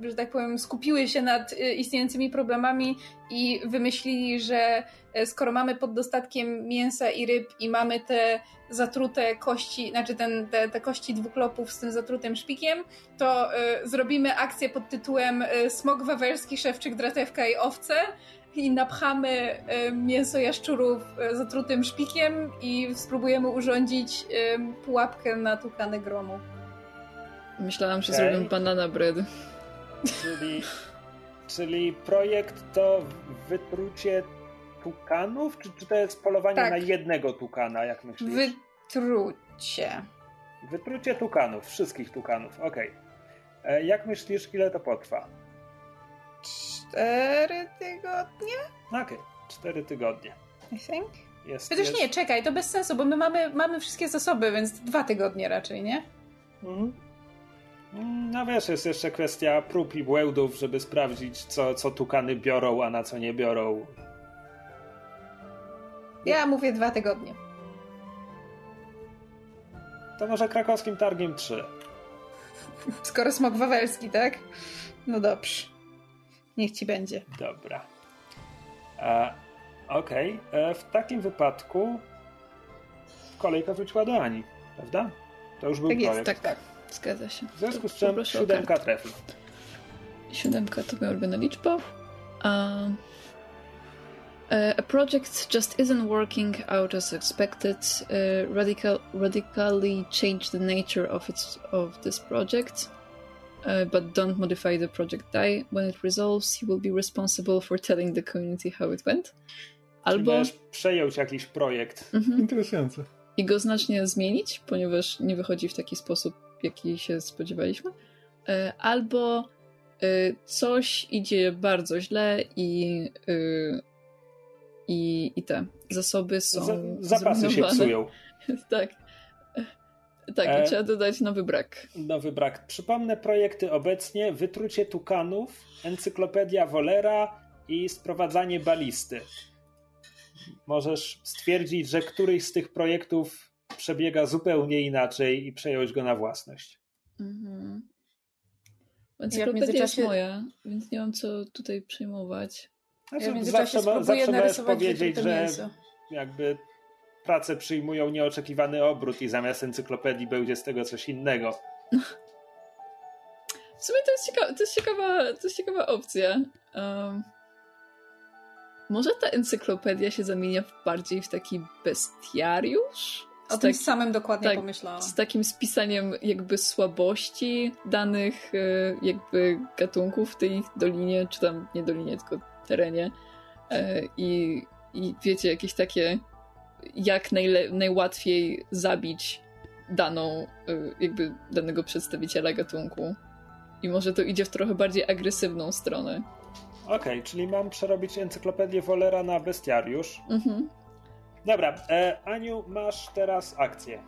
że tak powiem, skupiły się nad y, istniejącymi problemami i wymyślili, że e, skoro mamy pod dostatkiem mięsa i ryb i mamy te zatrute kości, znaczy ten, te, te kości dwuklopów z tym zatrutym szpikiem, to y, zrobimy akcję pod tytułem y, Smok Wawerski, Szewczyk, Dratewka i Owce i napchamy mięso jaszczurów zatrutym szpikiem i spróbujemy urządzić pułapkę na tukane gromu.
Myślałam, że zrobię banana bread.
Czyli, czyli projekt to wytrucie tukanów? Czy, czy to jest polowanie
Tak.
na jednego tukana, jak myślisz?
Wytrucie.
Wytrucie tukanów, wszystkich tukanów, okej. E, Jak myślisz, ile to potrwa?
Cztery tygodnie,
Okej, cztery tygodnie.
I think.
Jest,
Chociaż
jest...
nie, czekaj, to bez sensu, bo my mamy, mamy wszystkie zasoby, więc dwa tygodnie raczej, nie?
Mm, No wiesz, jest jeszcze kwestia prób i błędów, żeby sprawdzić, co, co tukany biorą, a na co nie biorą.
Ja mówię dwa tygodnie.
To może krakowskim targiem 3.
Skoro smok wawelski, tak? No dobrze. Niech ci będzie.
Dobra. E, Okej, e, w takim wypadku kolejka wróciła do Ani, prawda? To już był
Tak jest,
projekt.
Tak, zgadza się.
W związku z czym siódemka trefli.
Siódemka to moja ulubiona liczba. Um, uh, a project just isn't working out as expected. Uh, radical, radically change the nature of its of this project, uh, but don't modify the project die. When it resolves, you will be responsible for telling the community how it went.
Albo... Przejąć jakiś projekt.
mhm,
Interesujące.
i go znacznie zmienić, ponieważ nie wychodzi w taki sposób, jaki się spodziewaliśmy. E, Albo e, coś idzie bardzo źle i, e, i, i te zasoby są.
Za, zapasy się psują.
tak. Tak,
E.
i trzeba dodać nowy brak.
Nowy brak. Przypomnę projekty obecnie: wytrucie tukanów, encyklopedia Wolera i sprowadzanie balisty. Możesz stwierdzić, że któryś z tych projektów przebiega zupełnie inaczej i przejąć go na własność.
Mhm.
Ja w
Encyklopedia jest
międzyczasie-
moja, więc nie mam co tutaj przejmować.
Znaczy,
Ja
zawsze, zawsze możesz
narysować
powiedzieć, że
mięso.
jakby prace przyjmują nieoczekiwany obrót i zamiast encyklopedii będzie z tego coś innego.
W sumie to jest ciekawa, to jest ciekawa, to jest ciekawa opcja. Um, może ta encyklopedia się zamienia w bardziej w taki bestiariusz?
O tym
tak,
samym dokładnie
tak,
pomyślałam.
z takim spisaniem jakby słabości danych e, jakby gatunków w tej dolinie, czy tam nie dolinie, tylko terenie. E, I, i wiecie, jakieś takie jak najle- najłatwiej zabić daną, y, jakby danego przedstawiciela gatunku. I może to idzie w trochę bardziej agresywną stronę.
Okej, czyli mam przerobić encyklopedię Wolera na bestiariusz.
Mhm.
Dobra, e, Aniu, masz teraz akcję.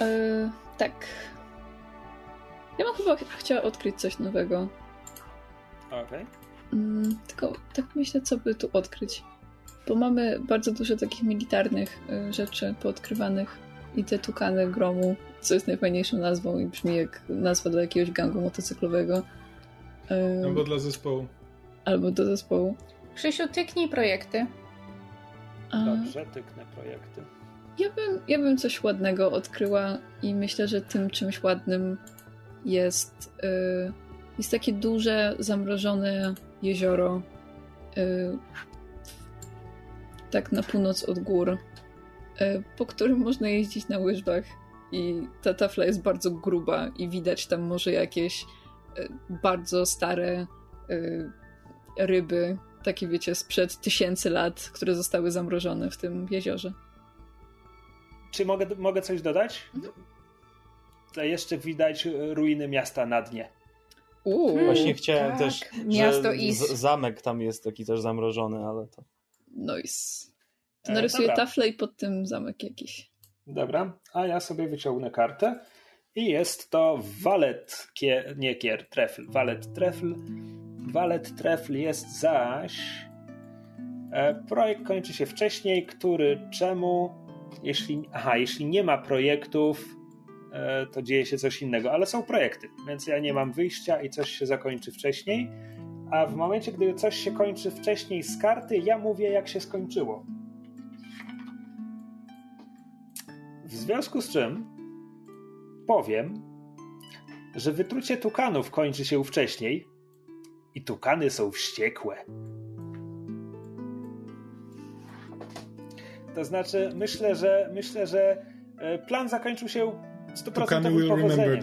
E, tak. Ja bym chyba ch- chciała odkryć coś nowego.
Okej.
Mm, tylko tak myślę, co by tu odkryć. Bo mamy bardzo dużo takich militarnych y, rzeczy poodkrywanych i te tukany gromu, co jest najfajniejszą nazwą i brzmi jak nazwa dla jakiegoś gangu motocyklowego. Ym,
Albo dla zespołu.
albo do zespołu.
Krzysiu, tyknij projekty.
Dobrze, tyknę projekty.
ja, bym, ja bym coś ładnego odkryła i myślę, że tym czymś ładnym jest, y, jest takie duże, zamrożone jezioro y, tak na północ od gór, y, po którym można jeździć na łyżwach i ta tafla jest bardzo gruba i widać tam może jakieś bardzo stare ryby, takie wiecie, sprzed tysięcy lat, które zostały zamrożone w tym jeziorze.
Czy mogę, mogę coś dodać? Mhm. To jeszcze widać ruiny miasta na dnie.
Uuu, Właśnie chciałem tak. też, Miasto Is. zamek tam jest taki też zamrożony, ale to...
Nice. To narysuję e, taflę i pod tym zamek jakiś.
Dobra, a ja sobie wyciągnę kartę i jest to walet, kier, nie kier, trefl, walet trefl. Walet trefl jest zaś... E, projekt kończy się wcześniej, który czemu? Jeśli, aha, jeśli nie ma projektów, E, to dzieje się coś innego, ale są projekty, więc ja nie mam wyjścia i coś się zakończy wcześniej. A w momencie, gdy coś się kończy wcześniej z karty, ja mówię, jak się skończyło. W związku z czym powiem, że wytrucie tukanów kończy się wcześniej i tukany są wściekłe. To znaczy, myślę, że myślę, że e, plan zakończył się stuprocentowym powodzeniem.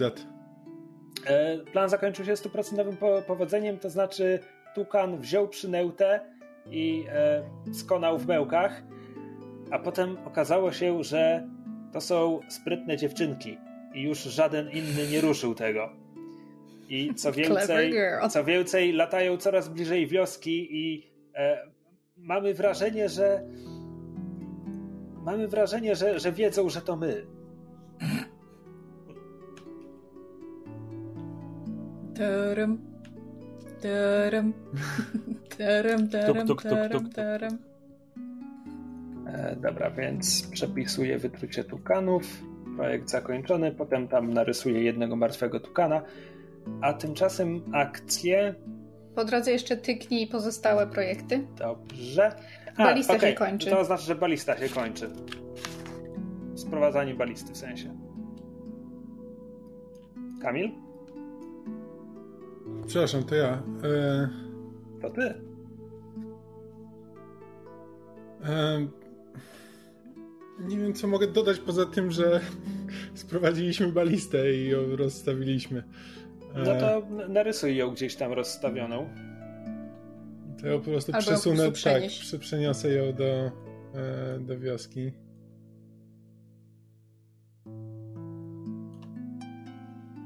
E, plan zakończył się stuprocentowym powodzeniem, to znaczy Tukan wziął przynętę i e, skonał w mełkach, a potem okazało się, że to są sprytne dziewczynki i już żaden inny nie ruszył tego. I co więcej, co więcej latają coraz bliżej wioski i e, mamy wrażenie, że mamy wrażenie, że, że wiedzą, że to my.
Taram. Taram. Taram, taram, tuk, tuk, taram, tuk, taram.
E, dobra, więc przepisuję wytrucie tukanów. Projekt zakończony, potem tam narysuję jednego martwego tukana. A tymczasem akcje.
Po drodze jeszcze tyknij pozostałe projekty.
Dobrze.
A, balista okay. się kończy.
To oznacza, że balista się kończy. Sprowadzanie balisty w sensie. Kamil?
Przepraszam, to ja. E...
To ty.
E... Nie wiem, co mogę dodać poza tym, że sprowadziliśmy balistę i ją rozstawiliśmy.
E... No to narysuj ją gdzieś tam rozstawioną.
To ja po prostu Albo przesunę, tak, przeniosę ją do, e, do wioski.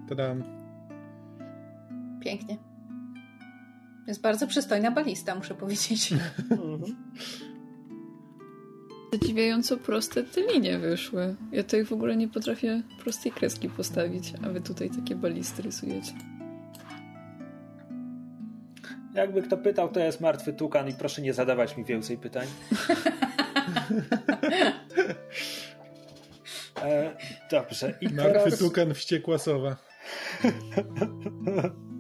Tadam.
Pięknie. Jest bardzo przystojna balista, muszę powiedzieć.
Zadziwiająco proste te linie wyszły. Ja tutaj w ogóle nie potrafię prostej kreski postawić, a wy tutaj takie balisty rysujecie.
Jakby kto pytał, to jest martwy tukan i proszę nie zadawać mi więcej pytań. e, dobrze.
I martwy teraz... tukan wściekła sowa.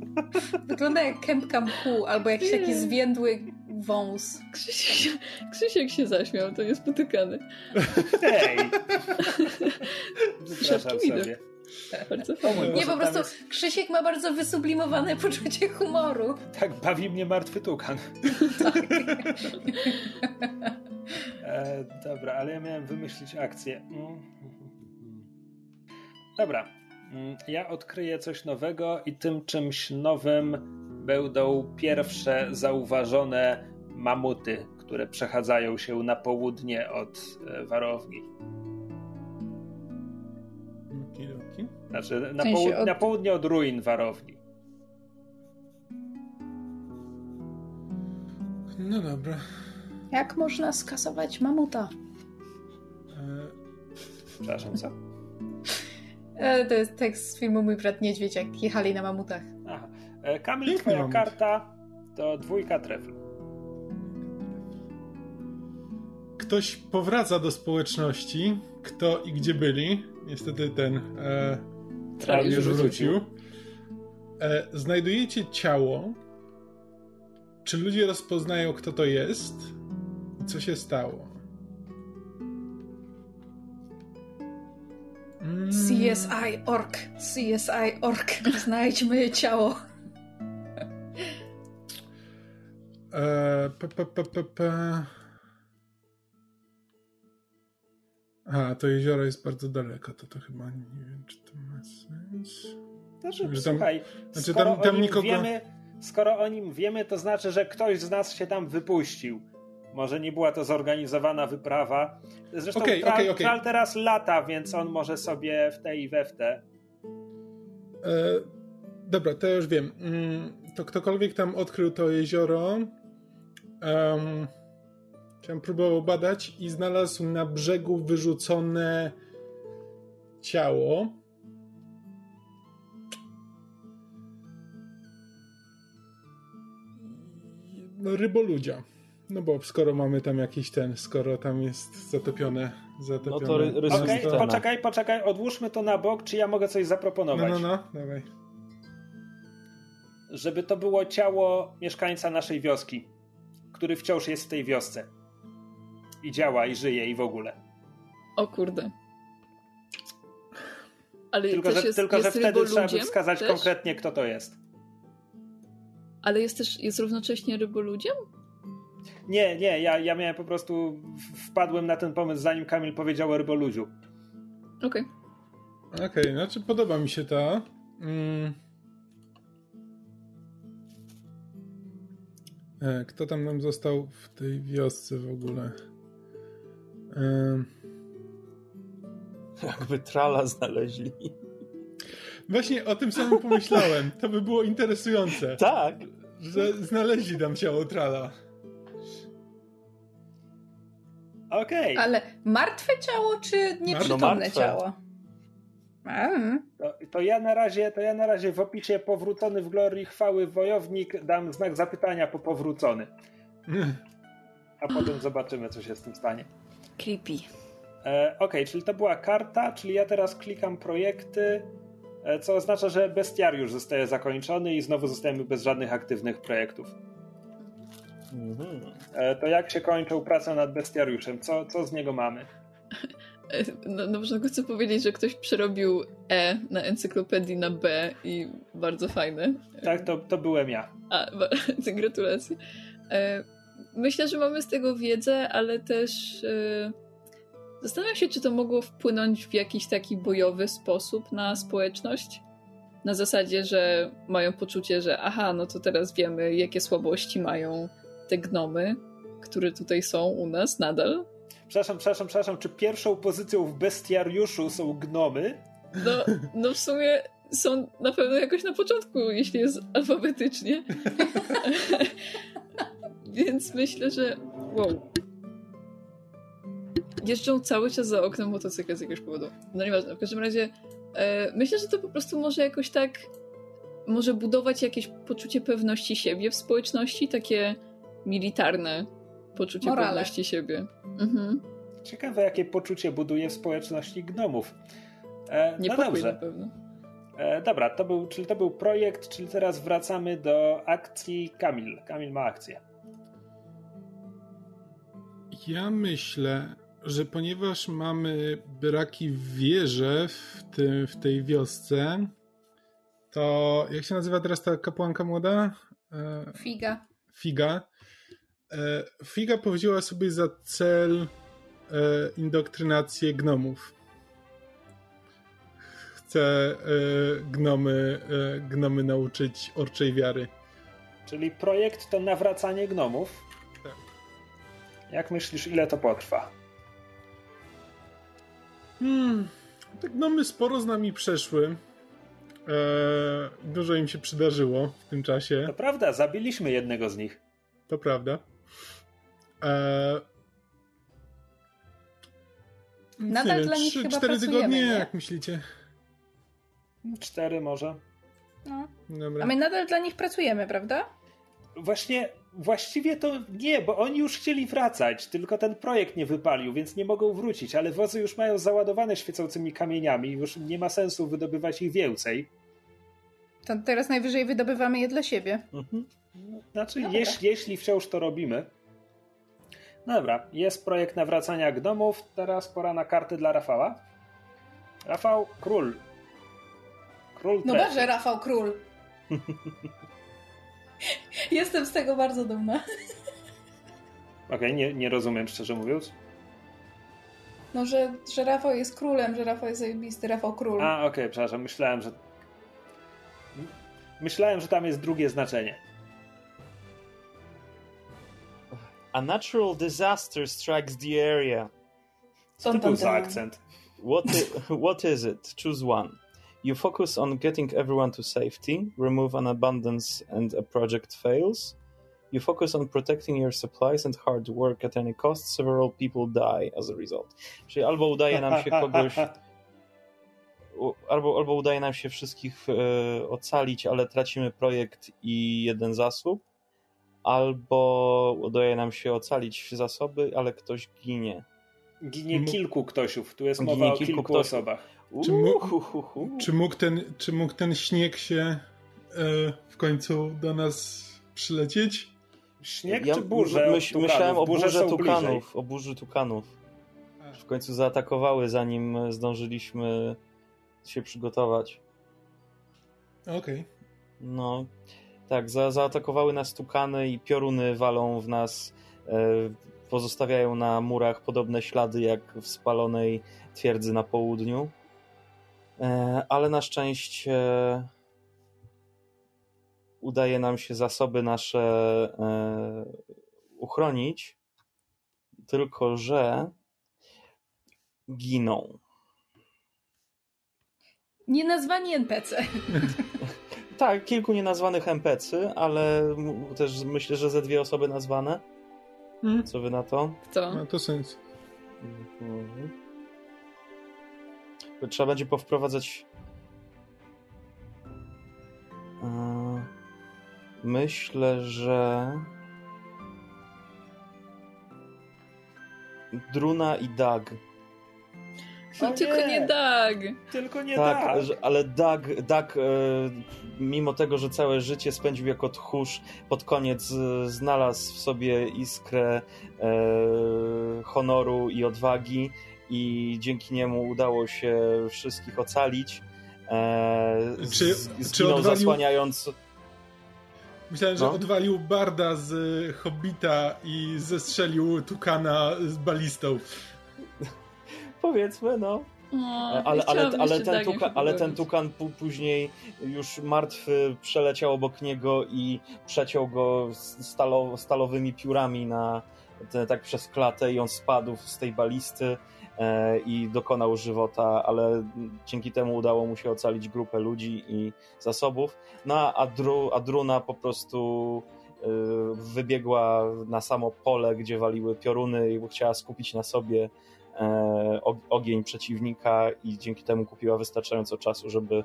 Wygląda jak kępka mchu albo jakiś taki zwiędły wąs.
Krzysiek, Krzysiek się zaśmiał, to jest potykany.
Hej! Przepraszam sobie.
Bardzo fajnie.
Nie, po prostu Krzysiek ma bardzo wysublimowane poczucie humoru.
Tak, bawi mnie martwy tukan. tak. e, dobra, ale ja miałem wymyślić akcję. Mm. Dobra, Mm, ja odkryję coś nowego i tym czymś nowym będą pierwsze zauważone mamuty, które przechadzają się na południe od e, warowni. Znaczy na, połud od... na południe od ruin warowni.
No dobra.
Jak można skasować mamuta?
E... Przepraszam, co?
E, to jest tekst z filmu Mój brat niedźwiedź, jak jechali na mamutach.
Aha. E, Kamil, twoja mamut. karta to dwójka trefl.
Ktoś powraca do społeczności, kto i gdzie byli. Niestety ten e, już wrócił. E, znajdujecie ciało. Czy ludzie rozpoznają, kto to jest? I co się stało?
CSI Ork, CSI Ork, znajdźmy ciało.
Eee, p, p, p, p, p. A, to jezioro jest bardzo daleko, to to chyba nie wiem, czy to ma sens.
Znaczy, tam, słuchaj, znaczy, tam, tam nikogo... wiemy, skoro o nim wiemy, to znaczy, że ktoś z nas się tam wypuścił. Może nie była to zorganizowana wyprawa. Zresztą
Okej,
Tral,
okej.
Tral teraz lata, więc on może sobie w te i we w te.
E, dobra, to już wiem. Mm, to ktokolwiek tam odkrył to jezioro, um, chciałem próbował badać i znalazł na brzegu wyrzucone ciało. No, ryboludzia. No bo skoro mamy tam jakiś ten, skoro tam jest zatopione, zatopione.
No to ry- rysuj
Okej,
scenę.
poczekaj, poczekaj, odłóżmy to na bok, czy ja mogę coś
No,
zaproponować?
no, no, dawaj.
Żeby to było ciało mieszkańca naszej wioski, który wciąż jest w tej wiosce. I działa, i żyje, i w ogóle.
O kurde. Ale
Tylko, że,
jest,
tylko, że
jest
wtedy trzeba by wskazać
też?
konkretnie, kto to jest.
Ale jest też, jest równocześnie ryboludziem?
Nie, nie, ja, ja miałem po prostu. Wpadłem na ten pomysł, zanim Kamil powiedział o ryboludziu.
Okej.
Okej, znaczy podoba mi się ta. Mm. E, Kto tam nam został w tej wiosce w ogóle? Em,
Jakby trala znaleźli.
Właśnie o tym samym pomyślałem. To by było interesujące,
Tak.
że znaleźli tam ciało Trala.
Okej.
Ale martwe ciało, czy nieprzytomne
No
ciało? Mm.
To, to ja na razie, to ja na razie w opisie powrócony w glorii chwały wojownik dam znak zapytania po powrócony. A potem zobaczymy, co się z tym stanie.
Creepy.
E, Okej, czyli to była karta, czyli ja teraz klikam projekty, e, co oznacza, że bestiariusz zostaje zakończony i znowu zostajemy bez żadnych aktywnych projektów.
Mhm.
E, to jak się kończą prace nad bestiariuszem? Co, co z niego mamy?
E, No, na początku chcę powiedzieć, że ktoś przerobił E na encyklopedii na B i bardzo fajne.
Tak, to, to byłem ja.
A, gratulacje. E, Myślę, że mamy z tego wiedzę, ale też e, zastanawiam się, czy to mogło wpłynąć w jakiś taki bojowy sposób na społeczność. Na zasadzie, że mają poczucie, że aha, no to teraz wiemy, jakie słabości mają te gnomy, które tutaj są u nas nadal.
Przepraszam, przepraszam, przepraszam, czy pierwszą pozycją w bestiariuszu są gnomy?
No, no w sumie są na pewno jakoś na początku, jeśli jest alfabetycznie. Więc myślę, że wow. Jeżdżą cały czas za oknem motocykla z jakiegoś powodu. No nieważne, w każdym razie e, myślę, że to po prostu może jakoś tak może budować jakieś poczucie pewności siebie w społeczności, takie militarne poczucie
Morale.
pewności siebie. Mhm.
Ciekawe, jakie poczucie buduje w społeczności gnomów. E, no
Niepokój na
dobrze.
pewno.
E, dobra, to był, czyli to był projekt, czyli teraz wracamy do akcji Kamil. Kamil ma akcję.
Ja myślę, że ponieważ mamy braki w wieże w, tym, w tej wiosce, to jak się nazywa teraz ta kapłanka młoda? E,
Figa.
Figa. E, Figa powiedziała sobie za cel e, indoktrynację gnomów. Chce e, gnomy, gnomy nauczyć orczej wiary.
Czyli projekt to nawracanie gnomów.
Tak.
Jak myślisz, ile to potrwa?
Hmm, te gnomy sporo z nami przeszły. E, dużo im się przydarzyło w tym czasie.
To prawda, zabiliśmy jednego z nich.
To prawda. E,
Nadal
nie
dla
wiem,
nich
trzy,
chyba
cztery
pracujemy,
tygodnie,
nie?
jak myślicie?
Cztery może.
No.
Dobra.
A my nadal dla nich pracujemy, prawda?
Właśnie, właściwie to nie, bo oni już chcieli wracać, tylko ten projekt nie wypalił, więc nie mogą wrócić, ale wozy już mają załadowane świecącymi kamieniami, już nie ma sensu wydobywać ich więcej.
To teraz najwyżej wydobywamy je dla siebie.
Mhm.
Znaczy, jeśli, jeśli wciąż to robimy. No Dobra, jest projekt nawracania gnomów, teraz pora na karty dla Rafała. Rafał, król. Król
No dobrze, Rafał Król. Jestem z tego bardzo dumna.
Okej, nie, nie rozumiem, szczerze mówiąc.
No, że, że Rafał jest królem, że Rafał jest zajebisty, Rafał Król.
A, okej, przepraszam, myślałem, że... Myślałem, że tam jest drugie znaczenie.
A natural disaster strikes the area.
Co to był za akcent?
What, i- what is it? Choose one. You focus on getting everyone to safety, remove an abundance and a project fails. You focus on protecting your supplies and hard work at any cost. Several people die as a result. Czyli albo udaje nam się kogoś, albo, albo udaje nam się wszystkich e, ocalić, ale tracimy projekt i jeden zasób, albo udaje nam się ocalić zasoby, ale ktoś ginie.
Ginie kilku ktośów. Tu jest
Ginie
mowa o
kilku
kilku osobach.
Czy mógł-. Czy mógł ten, czy mógł ten śnieg się e, w końcu do nas przylecieć?
Śnieg
Ja
czy burze? tukanów?
myślałem o
Burze bliżej.
tukanów, o burzy tukanów. W końcu zaatakowały, zanim zdążyliśmy się przygotować.
Okej.
No, tak, za, zaatakowały nas tukany i pioruny walą w nas, e, pozostawiają na murach podobne ślady jak w spalonej twierdzy na południu. E, ale na szczęście udaje nam się zasoby nasze e, uchronić, tylko że giną.
Nienazwani NPC.
Tak, kilku nienazwanych NPC, ale też myślę, że ze dwie osoby nazwane.
Mm.
Co wy na to?
Co?
Ma to sens.
Mhm. Trzeba będzie powprowadzać. E, Myślę, że. Druna i Doug.
No, tylko nie Doug.
Tylko nie
tak, że- ale Doug, Doug e, mimo tego, że całe życie spędził jako tchórz, pod koniec e, znalazł w sobie iskrę e, honoru i odwagi i dzięki niemu udało się wszystkich ocalić. E, z-
Czy- czy odwalił-
zasłaniając
Myślałem, że
No.
odwalił Barda z e, Hobbita i zestrzelił Tukana z balistą.
Powiedzmy, no.
O,
ale,
ja
ale,
chciałabym
ale, ten tuka, ale ten tukan pó- później już martwy przeleciał obok niego i przeciął go stalo, stalowymi piórami na, te, tak przez klatę i on spadł z tej balisty e, i dokonał żywota, ale dzięki temu udało mu się ocalić grupę ludzi i zasobów. No a, Dru, a Druna po prostu e, wybiegła na samo pole, gdzie waliły pioruny i chciała skupić na sobie e, ogień przeciwnika i dzięki temu kupiła wystarczająco czasu, żeby,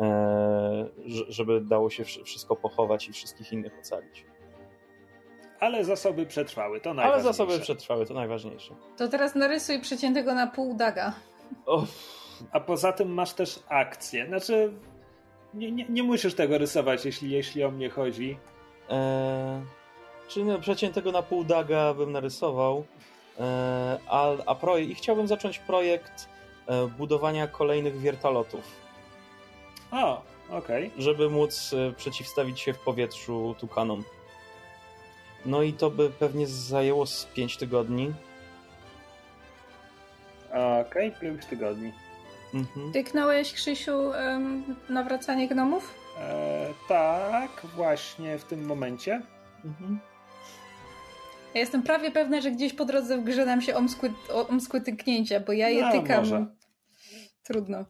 e, żeby dało się wsz- wszystko pochować i wszystkich innych ocalić.
Ale zasoby przetrwały, to
Ale
najważniejsze.
zasoby przetrwały, to najważniejsze.
To teraz narysuj przeciętego na pół daga.
O,
A poza tym masz też akcję. Znaczy, nie, nie, nie musisz tego rysować, jeśli, jeśli o mnie chodzi.
e, czy no, przeciętego na pół daga bym narysował, e, a, a projekt, i chciałbym zacząć projekt e, budowania kolejnych wiertalotów,
O, okej.
żeby móc e, przeciwstawić się w powietrzu tukanom. No i to by pewnie zajęło z 5 tygodni.
Okej, pięć tygodni.
Mhm.
Tyknąłeś, Krzysiu, nawracanie gnomów?
E, tak, właśnie w tym momencie.
Mhm.
Ja jestem prawie pewna, że gdzieś po drodze w grze nam się omskły, omskły tyknięcia, bo ja je
No,
tykam.
może.
Trudno.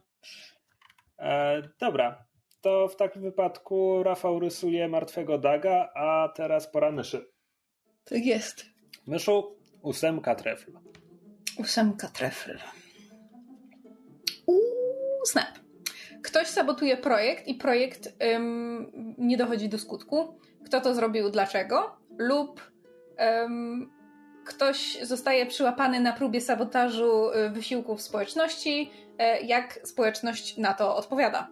E, dobra, to w takim wypadku Rafał rysuje martwego Daga, a teraz pora myszy.
Tak jest.
Myszu, ósemka trefl.
Ósemka trefl. Uuu, snap. Ktoś sabotuje projekt i projekt ym, nie dochodzi do skutku. Kto to zrobił, dlaczego? Lub ym, ktoś zostaje przyłapany na próbie sabotażu y, wysiłków społeczności, y, jak społeczność na to odpowiada.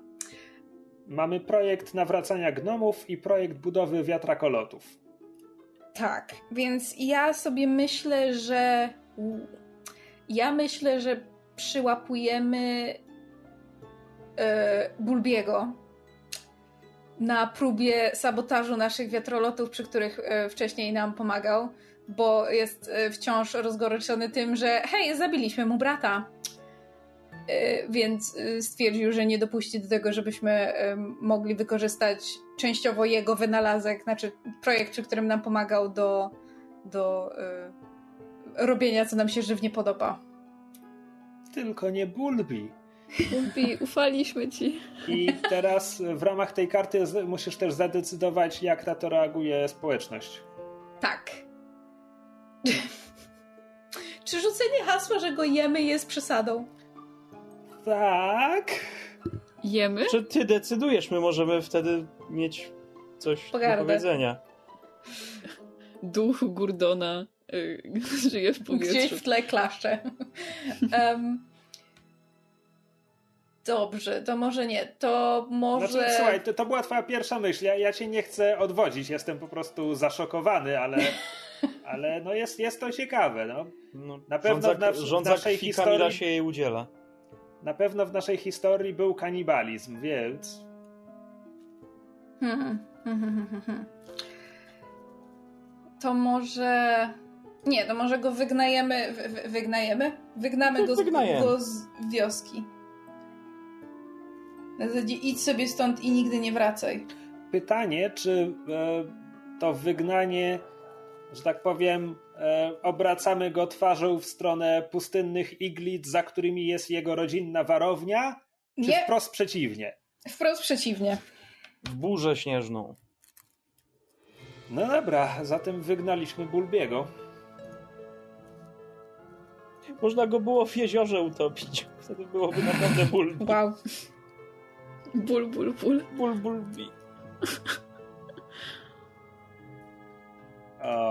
Mamy projekt nawracania gnomów i projekt budowy wiatrakolotów.
Tak, więc ja sobie myślę, że. Ja myślę, że przyłapujemy e, Bulbiego na próbie sabotażu naszych wiatrolotów, przy których e, wcześniej nam pomagał, bo jest e, wciąż rozgoryczony tym, że hej, zabiliśmy mu brata. E, Więc stwierdził, że nie dopuści do tego, żebyśmy mogli wykorzystać częściowo jego wynalazek, znaczy projekt, przy którym nam pomagał do do robienia, co nam się żywnie podoba.
Tylko nie Bulbi.
Bulbi, ufaliśmy ci.
I teraz w ramach tej karty musisz też zadecydować, jak na to reaguje społeczność.
Tak. Czy rzucenie hasła, że go jemy jest przesadą?
Tak.
Jemy?
Czy ty decydujesz? My możemy wtedy mieć coś
Pogardę.
do powiedzenia.
Duch Gurdona y, żyje w powietrzu.
Gdzieś w tle klaszcze. um, dobrze, to może nie. To może...
Znaczy, słuchaj, to, to była twoja pierwsza myśl. Ja, ja cię nie chcę odwodzić. Jestem po prostu zaszokowany, ale, ale no jest, jest to ciekawe. No.
No,
Na pewno
rządza,
w nas- w naszej historii-
się jej udziela.
Na pewno w naszej historii był kanibalizm, więc
Hmm, hmm, hmm. To może... Nie, to może go wygnajemy... Wy, wy- wygnajemy? Wygnamy go z, go z wioski. Na zasadzie idź sobie stąd i nigdy nie wracaj.
pytanie, czy e, to wygnanie, że tak powiem, e, obracamy go twarzą w stronę pustynnych iglic, za którymi jest jego rodzinna warownia, czy
Nie,
wprost przeciwnie?
wprost przeciwnie.
W burzę śnieżną.
No dobra, zatem wygnaliśmy Bulbiego.
Można go było w jeziorze utopić. Wtedy byłoby naprawdę ból.
Wow.
Ból, ból, ból.
Ból, ból, bi.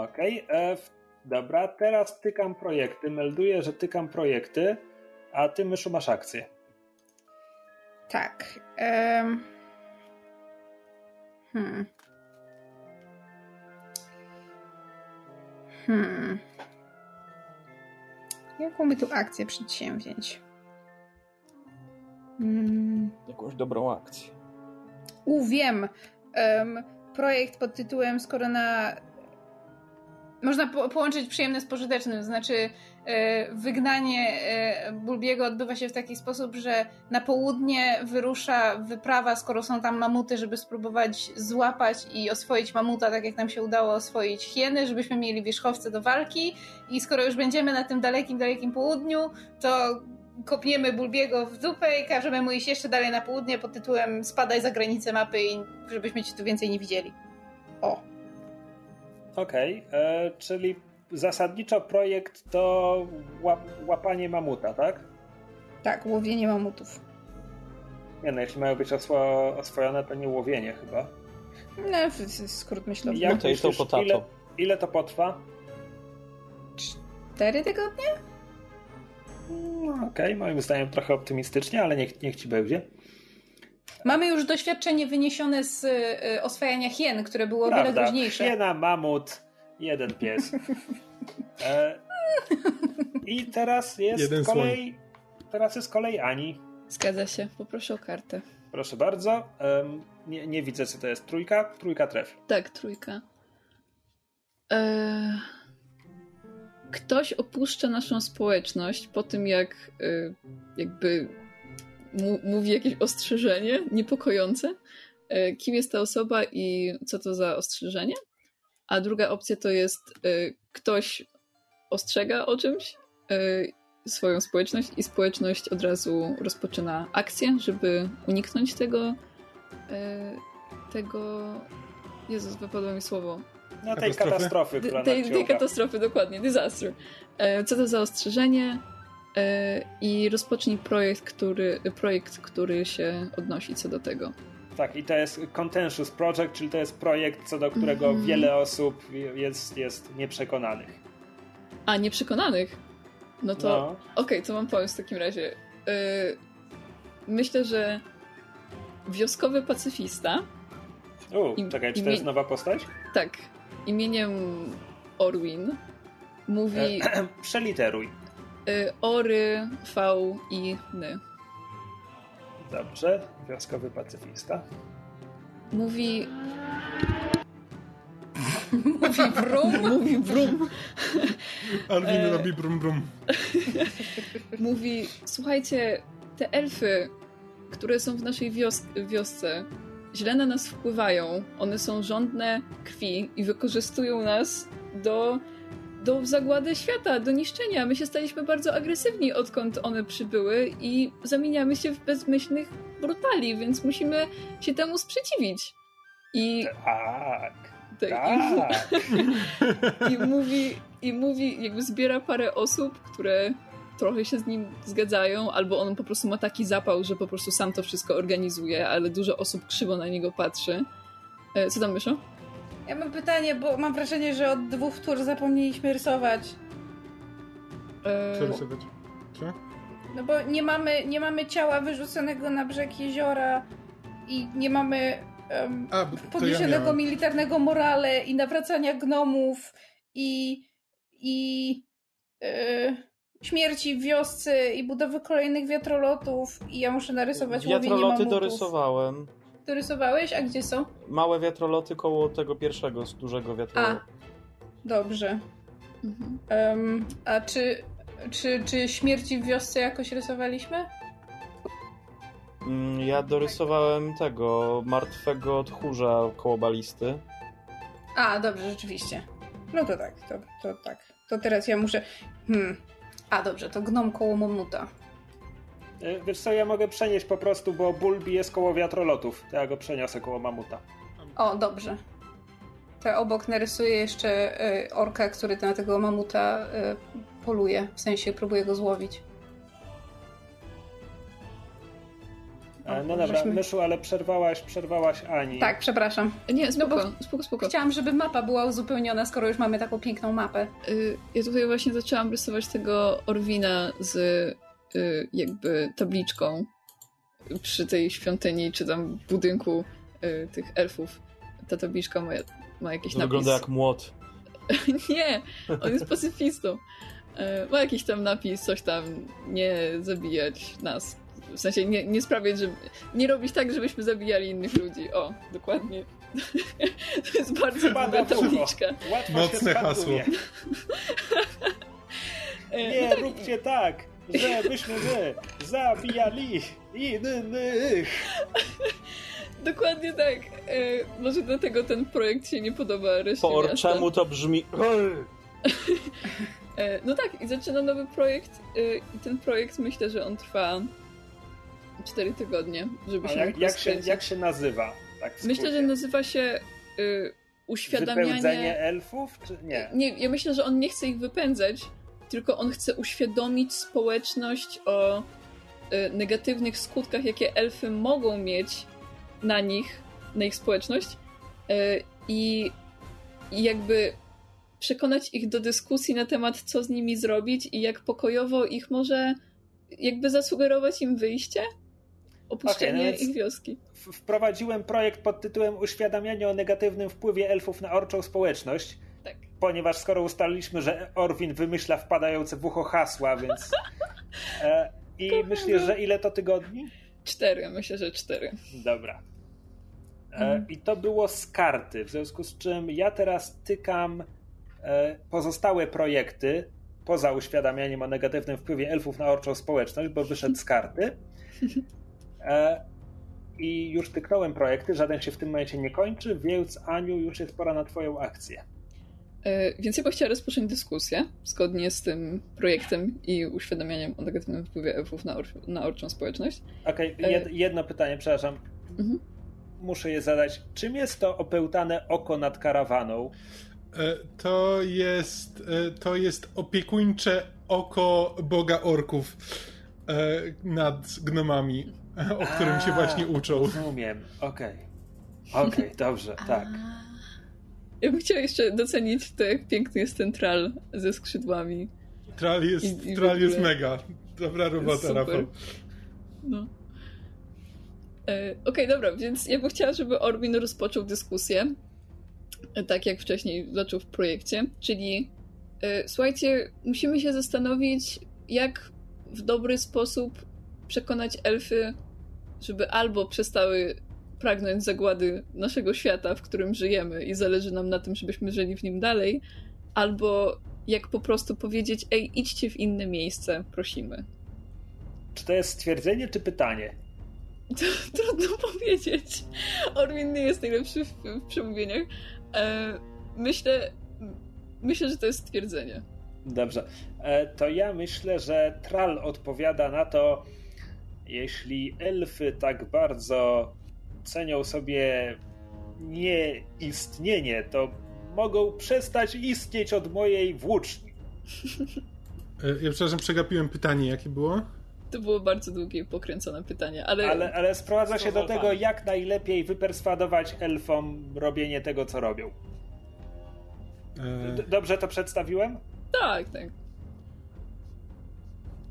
Okej, e, w- dobra, teraz tykam projekty. Melduję, że tykam projekty, a ty, Myszu, masz akcję.
Tak. em. Hmm. Hmm. Jaką my tu akcję przedsięwziąć? Hmm.
Jakąś dobrą akcję.
U, wiem. Em, projekt pod tytułem Skoro na... Można po połączyć przyjemne z pożytecznym, to znaczy e, wygnanie e, Bulbiego odbywa się w taki sposób, że na południe wyrusza wyprawa, skoro są tam mamuty, żeby spróbować złapać i oswoić mamuta, tak jak nam się udało oswoić hieny, żebyśmy mieli wierzchowce do walki i skoro już będziemy na tym dalekim, dalekim południu, to kopniemy Bulbiego w dupę i każemy mu iść jeszcze dalej na południe pod tytułem spadaj za granicę mapy i żebyśmy cię tu więcej nie widzieli. O.
Okej, e, czyli zasadniczo projekt to łap, łapanie mamuta, tak?
Tak, łowienie mamutów.
Nie no, jeśli mają być oswo- oswojone, to nie łowienie chyba.
No, w- w- skrót myślowy.
Jak
Potato,
myślisz,
potato.
Ile, ile to potrwa?
Cztery tygodnie?
No, Okej, moim zdaniem trochę optymistycznie, ale niech, niech ci będzie.
Mamy już doświadczenie wyniesione z y, oswajania hien, które było o wiele
Prawda,
groźniejsze.
hiena, mamut, jeden pies. E, I teraz jest
Jeden
kolej. Teraz jest kolej Ani.
Zgadza się, poproszę o kartę.
Proszę bardzo. Em, nie, nie widzę, co to jest. Trójka? Trójka tref.
Tak, trójka. Eee, ktoś opuszcza naszą społeczność po tym, jak e, jakby mówi jakieś ostrzeżenie niepokojące. E, kim jest ta osoba i co to za ostrzeżenie? A druga opcja to jest e, ktoś ostrzega o czymś swoją społeczność i społeczność od razu rozpoczyna akcję, żeby uniknąć tego tego Jezus, wypadło mi słowo.
No tej
Katastrofy?
katastrofy, która
tej, tej katastrofy, dokładnie, disaster. E, co to za ostrzeżenie? E, I rozpocznij projekt który, projekt, który się odnosi co do tego.
Tak, i to jest Contentious Project, czyli to jest projekt, co do którego
Mhm.
wiele osób jest, jest nieprzekonanych.
A, nieprzekonanych? No to
No.
okej, to mam pomysł w takim razie. E, myślę, że wioskowy pacyfista,
U, czekaj, czy to jest nowa postać?
tak, imieniem Orwin, mówi
E, przeliteruj.
e, Ory, V i Ny.
Dobrze, wioskowy pacyfista.
Mówi
Mówi brum.
mówi brum.
Alvin
E.
robi brum brum.
mówi: Słuchajcie, te elfy, które są w naszej wios- wiosce, źle na nas wpływają. One są żądne krwi i wykorzystują nas do do zagłady świata, do niszczenia. My się staliśmy bardzo agresywni, odkąd one przybyły i zamieniamy się w bezmyślnych brutali, więc musimy się temu sprzeciwić. I...
Tak.
tak,
tak.
I, i, mówi, I mówi, jakby zbiera parę osób, które trochę się z nim zgadzają, albo on po prostu ma taki zapał, że po prostu sam to wszystko organizuje, ale dużo osób krzywo na niego patrzy. E, co tam myślą?
Ja mam pytanie, bo mam wrażenie, że od dwóch tur zapomnieliśmy rysować.
E... Co rysować? Co?
No bo nie mamy, nie mamy ciała wyrzuconego na brzeg jeziora i nie mamy um, A, podniesionego ja militarnego morale i nawracania gnomów i i yy, śmierci w wiosce i budowy kolejnych wiatrolotów i ja muszę narysować
Wiatroloty dorysowałem.
Dorysowałeś? A gdzie są?
Małe wiatroloty koło tego pierwszego z dużego wiatrolotu. A,
dobrze. Mhm. Um, a czy, czy, czy śmierci w wiosce jakoś rysowaliśmy?
Mm, ja dorysowałem tego martwego tchórza koło balisty.
A, dobrze, rzeczywiście. No to tak, to, to tak. To teraz ja muszę. Hmm. A dobrze, to gnom koło mamuta.
E, wiesz co, ja mogę przenieść po prostu, bo Bulbi jest koło wiatrolotów. Ja go przeniosę koło mamuta.
O, dobrze. To obok narysuję jeszcze y, orka, który na tego mamuta y, poluje. W sensie próbuje go złowić.
No dobra, żeśmy... Myszu, ale przerwałaś, przerwałaś Ani.
Tak, przepraszam.
Nie, spoko, no bo spoko, spoko.
Chciałam, żeby mapa była uzupełniona, skoro już mamy taką piękną mapę.
Y, ja tutaj właśnie zaczęłam rysować tego Orwina z y, jakby tabliczką przy tej świątyni, czy tam budynku y, tych elfów. Ta tabliczka ma, ma jakiś to napis.
Wygląda jak młot.
nie, on jest pacyfistą. Ma jakiś tam napis, coś tam, nie zabijać nas w sensie nie, nie sprawiać, że. Nie robić tak, żebyśmy zabijali innych ludzi. O, dokładnie. to jest bardzo dobra tabliczka.
Mocne hasło.
E, nie, no tak. róbcie tak, żebyśmy my zabijali innych.
Dokładnie tak. E, może dlatego ten projekt się nie podoba reszcie
Por
miasta.
czemu to brzmi...
e, no tak, i zaczyna nowy projekt e, i ten projekt myślę, że on trwa 4 tygodnie, żeby się
jak, jak, się, jak się nazywa? Tak
myślę, że nazywa się y, uświadamianie...
Wypędzenie elfów, czy nie?
nie? Ja myślę, że on nie chce ich wypędzać, tylko on chce uświadomić społeczność o y, negatywnych skutkach, jakie elfy mogą mieć na nich, na ich społeczność y, i, i jakby przekonać ich do dyskusji na temat, co z nimi zrobić i jak pokojowo ich może jakby zasugerować im wyjście opuszczenie okay, no ich wioski.
Wprowadziłem projekt pod tytułem Uświadamianie o negatywnym wpływie elfów na orczą społeczność.
Tak.
Ponieważ skoro ustaliliśmy, że Orwin wymyśla wpadające w ucho hasła, więc. E, I myślisz, że ile to tygodni?
Cztery, myślę, że cztery.
Dobra. E, mhm. I to było z karty, w związku z czym ja teraz tykam e, pozostałe projekty poza uświadamianiem o negatywnym wpływie elfów na orczą społeczność, bo wyszedł z karty. E, I już tyknąłem projekty, żaden się w tym momencie nie kończy, więc Aniu, już jest pora na Twoją akcję.
E, więc ja bym chciała rozpocząć dyskusję zgodnie z tym projektem i uświadamianiem o negatywnym wpływie elfów na, or na orczą społeczność.
Okej, okay, jed jedno pytanie, przepraszam. Mhm. Muszę je zadać. Czym jest to opełtane oko nad karawaną?
E, to jest, to jest opiekuńcze oko boga orków nad gnomami o którym się właśnie uczą.
Rozumiem, okej. Okay. Okej, okay, dobrze, tak.
Ja bym chciała jeszcze docenić to, jak piękny jest ten tral ze skrzydłami.
Tral jest, I, i tral jest mega. Dobra robota, Super. Rafał.
No. E, Okej, okay, dobra, więc ja bym chciała, żeby Orbin rozpoczął dyskusję, tak jak wcześniej zaczął w projekcie, czyli e, słuchajcie, musimy się zastanowić, jak w dobry sposób przekonać elfy, żeby albo przestały pragnąć zagłady naszego świata, w którym żyjemy i zależy nam na tym, żebyśmy żyli w nim dalej, albo jak po prostu powiedzieć, ej, idźcie w inne miejsce, prosimy.
Czy to jest stwierdzenie, czy pytanie?
Trudno powiedzieć. Orwin nie jest najlepszy w, w przemówieniach. E, myślę, myślę, że to jest stwierdzenie.
Dobrze. E, to ja myślę, że Tral odpowiada na to, jeśli elfy tak bardzo cenią sobie nieistnienie, to mogą przestać istnieć od mojej włóczni.
E, ja przepraszam, przegapiłem pytanie, jakie było?
To było bardzo długie i pokręcone pytanie, ale...
Ale, ale sprowadza się do tego, jak najlepiej wyperswadować elfom robienie tego, co robią. E. Dobrze to przedstawiłem?
Tak, tak.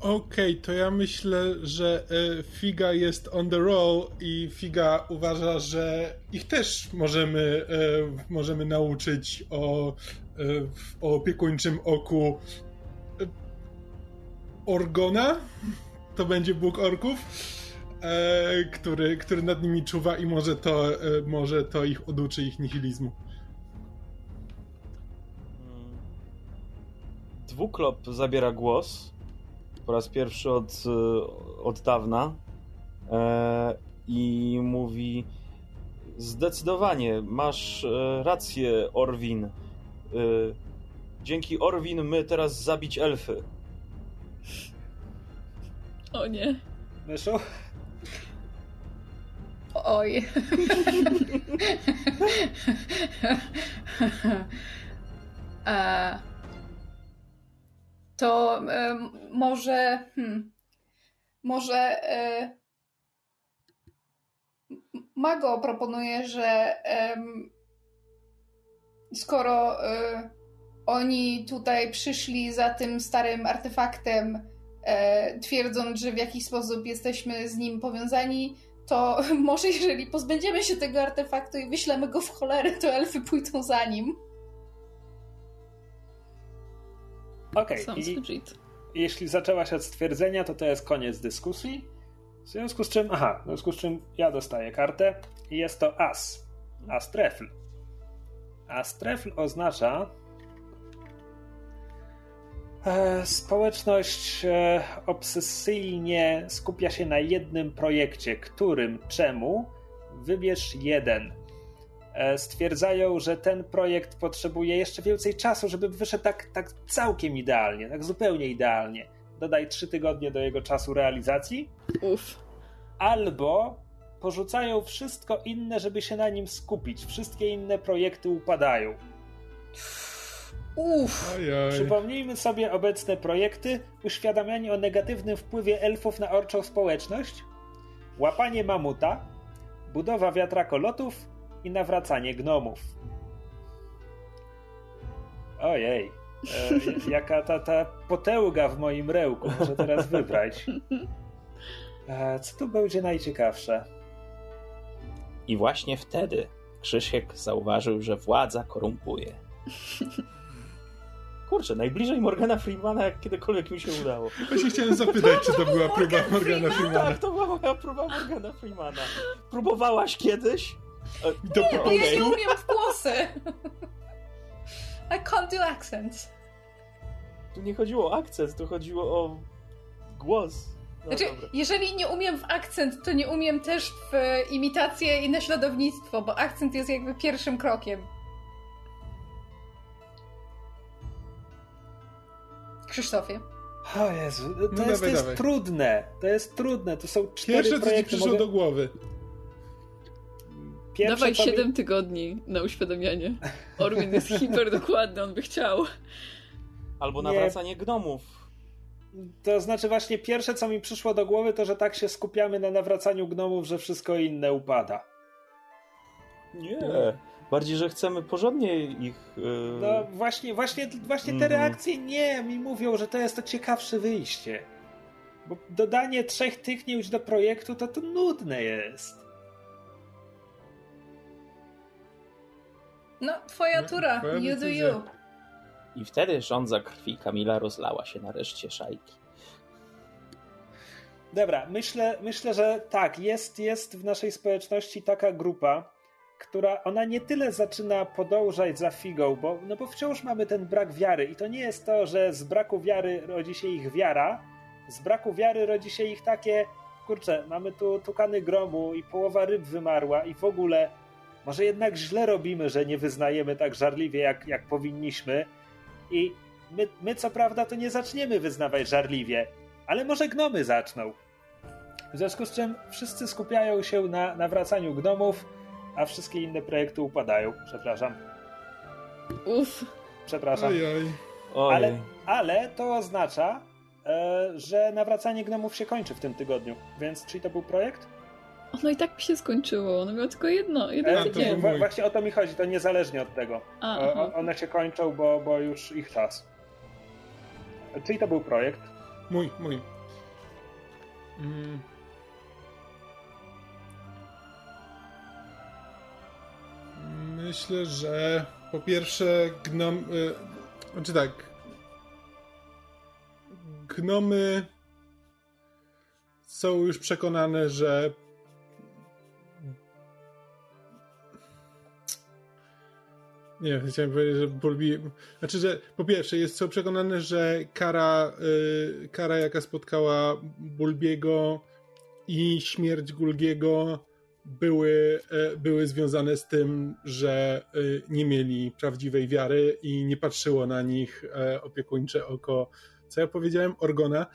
Okej, okay, to ja myślę, że e, Figa jest on the roll i Figa uważa, że ich też możemy, możemy nauczyć o, o opiekuńczym oku Orgona to będzie Bóg Orków, e, który, który nad nimi czuwa i może to, e, może to ich oduczy ich nihilizmu.
Dwuklop zabiera głos po raz pierwszy od, e, od dawna e, i mówi zdecydowanie masz e, rację Orwin. E, dzięki Orwin my teraz zabić elfy.
O nie.
Myszu?
Oj. e, to e, może. Hmm, może. E, Mago proponuje, że skoro e, oni tutaj przyszli za tym starym artefaktem, twierdząc, że w jakiś sposób jesteśmy z nim powiązani, to może jeżeli pozbędziemy się tego artefaktu i wyślemy go w cholerę, to elfy pójdą za nim.
Okej, okay. jeśli zaczęłaś od stwierdzenia, to to jest koniec dyskusji. W związku z czym, aha, w związku z czym ja dostaję kartę i jest to as. As trefl. As trefl oznacza, E, społeczność e, obsesyjnie skupia się na jednym projekcie, którym, czemu, wybierz jeden. E, stwierdzają, że ten projekt potrzebuje jeszcze więcej czasu, żeby wyszedł tak, tak całkiem idealnie, tak zupełnie idealnie. Dodaj trzy tygodnie do jego czasu realizacji.
Uf.
Albo porzucają wszystko inne, żeby się na nim skupić. Wszystkie inne projekty upadają.
Uff.
Przypomnijmy sobie obecne projekty, uświadamianie o negatywnym wpływie elfów na orczą społeczność, łapanie mamuta, budowa wiatrakolotów i nawracanie gnomów. Ojej, e, jaka ta, ta potęga w moim rełku, muszę teraz wybrać. E, co tu będzie najciekawsze?
I właśnie wtedy Krzysiek zauważył, że władza korumpuje.
Kurczę, najbliżej Morgana Freemana, jak kiedykolwiek mi się udało.
Właśnie chciałem zapytać, czy to była próba Morgana Freemana.
Tak, to była moja próba Morgana Freemana. Próbowałaś kiedyś?
To nie, bo ja nie umiem w głosy. I can't do accents.
Tu nie chodziło o akcent, tu chodziło o głos.
No, znaczy, dobra. jeżeli nie umiem w akcent, to nie umiem też w imitację i naśladownictwo, bo akcent jest jakby pierwszym krokiem. Krzysztofie.
O Jezu, to, no jest, dawaj, to jest trudne. To jest trudne. To są cztery
Pierwsze, co ci przyszło mogę... do głowy.
Pierwsze Dawaj powie... 7 tygodni na uświadamianie. Orwin jest hiper dokładny, on by chciał.
Albo nawracanie Nie. gnomów.
To znaczy właśnie pierwsze, co mi przyszło do głowy, to że tak się skupiamy na nawracaniu gnomów, że wszystko inne upada.
Nie. Bardziej, że chcemy porządnie ich. Yy...
No właśnie, właśnie, właśnie te mm. reakcje nie mi mówią, że to jest to ciekawsze wyjście. Bo dodanie trzech tyknięć do projektu to to nudne jest.
No, twoja tura. No, you do you.
I wtedy żądza krwi Kamila rozlała się na reszcie szajki.
Dobra, myślę, myślę, że tak, jest, jest w naszej społeczności taka grupa, która ona nie tyle zaczyna podążać za figą, bo, no bo wciąż mamy ten brak wiary i to nie jest to, że z braku wiary rodzi się ich wiara, z braku wiary rodzi się ich takie, kurczę, mamy tu tukany gromu i połowa ryb wymarła i w ogóle może jednak źle robimy, że nie wyznajemy tak żarliwie jak, jak powinniśmy I my, my co prawda to nie zaczniemy wyznawać żarliwie, ale może gnomy zaczną. W związku z czym wszyscy skupiają się na nawracaniu gnomów, a wszystkie inne projekty upadają. Przepraszam.
Uff.
Przepraszam.
Oj, oj.
Oj.
Ale, ale to oznacza, e, że nawracanie gnomów się kończy w tym tygodniu. Więc czy to był projekt?
Ono i tak mi się skończyło. Ono miało tylko jedno, jeden
E,
to
tydzień.
mój.
właśnie o to mi chodzi, to niezależnie od tego.
A,
O,
aha.
o, one się kończą, bo, bo już ich czas. Czyli to był projekt.
Mój, mój. Mm. Myślę, że po pierwsze gnom... Y, znaczy tak... Gnomy są już przekonane, że Nie, chciałem powiedzieć, że Bulbi... Znaczy, że po pierwsze jest są przekonane, że kara, y, kara jaka spotkała Bulbiego i śmierć Gulgiego były, e, były związane z tym, że y, nie mieli prawdziwej wiary i nie patrzyło na nich e, opiekuńcze oko, co ja powiedziałem? Orgona.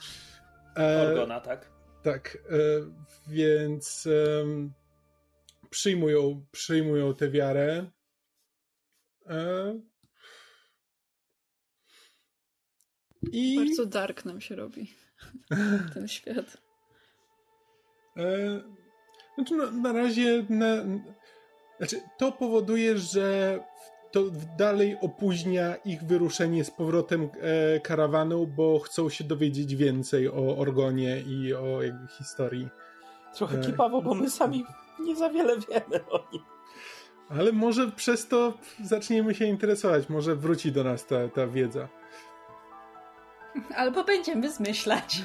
E,
Orgona, tak?
tak, więc przyjmują, przyjmują tę wiarę. E, I
Bardzo dark nam się robi ten świat.
e, znaczy no, na razie na, znaczy, to powoduje, że to dalej opóźnia ich wyruszenie z powrotem e, karawanu, bo chcą się dowiedzieć więcej o Orgonie i o jego historii.
Trochę
e,
kipawo, bo my sami nie za wiele wiemy o nim.
Ale może przez to zaczniemy się interesować, może wróci do nas ta, ta wiedza.
Albo będziemy zmyślać.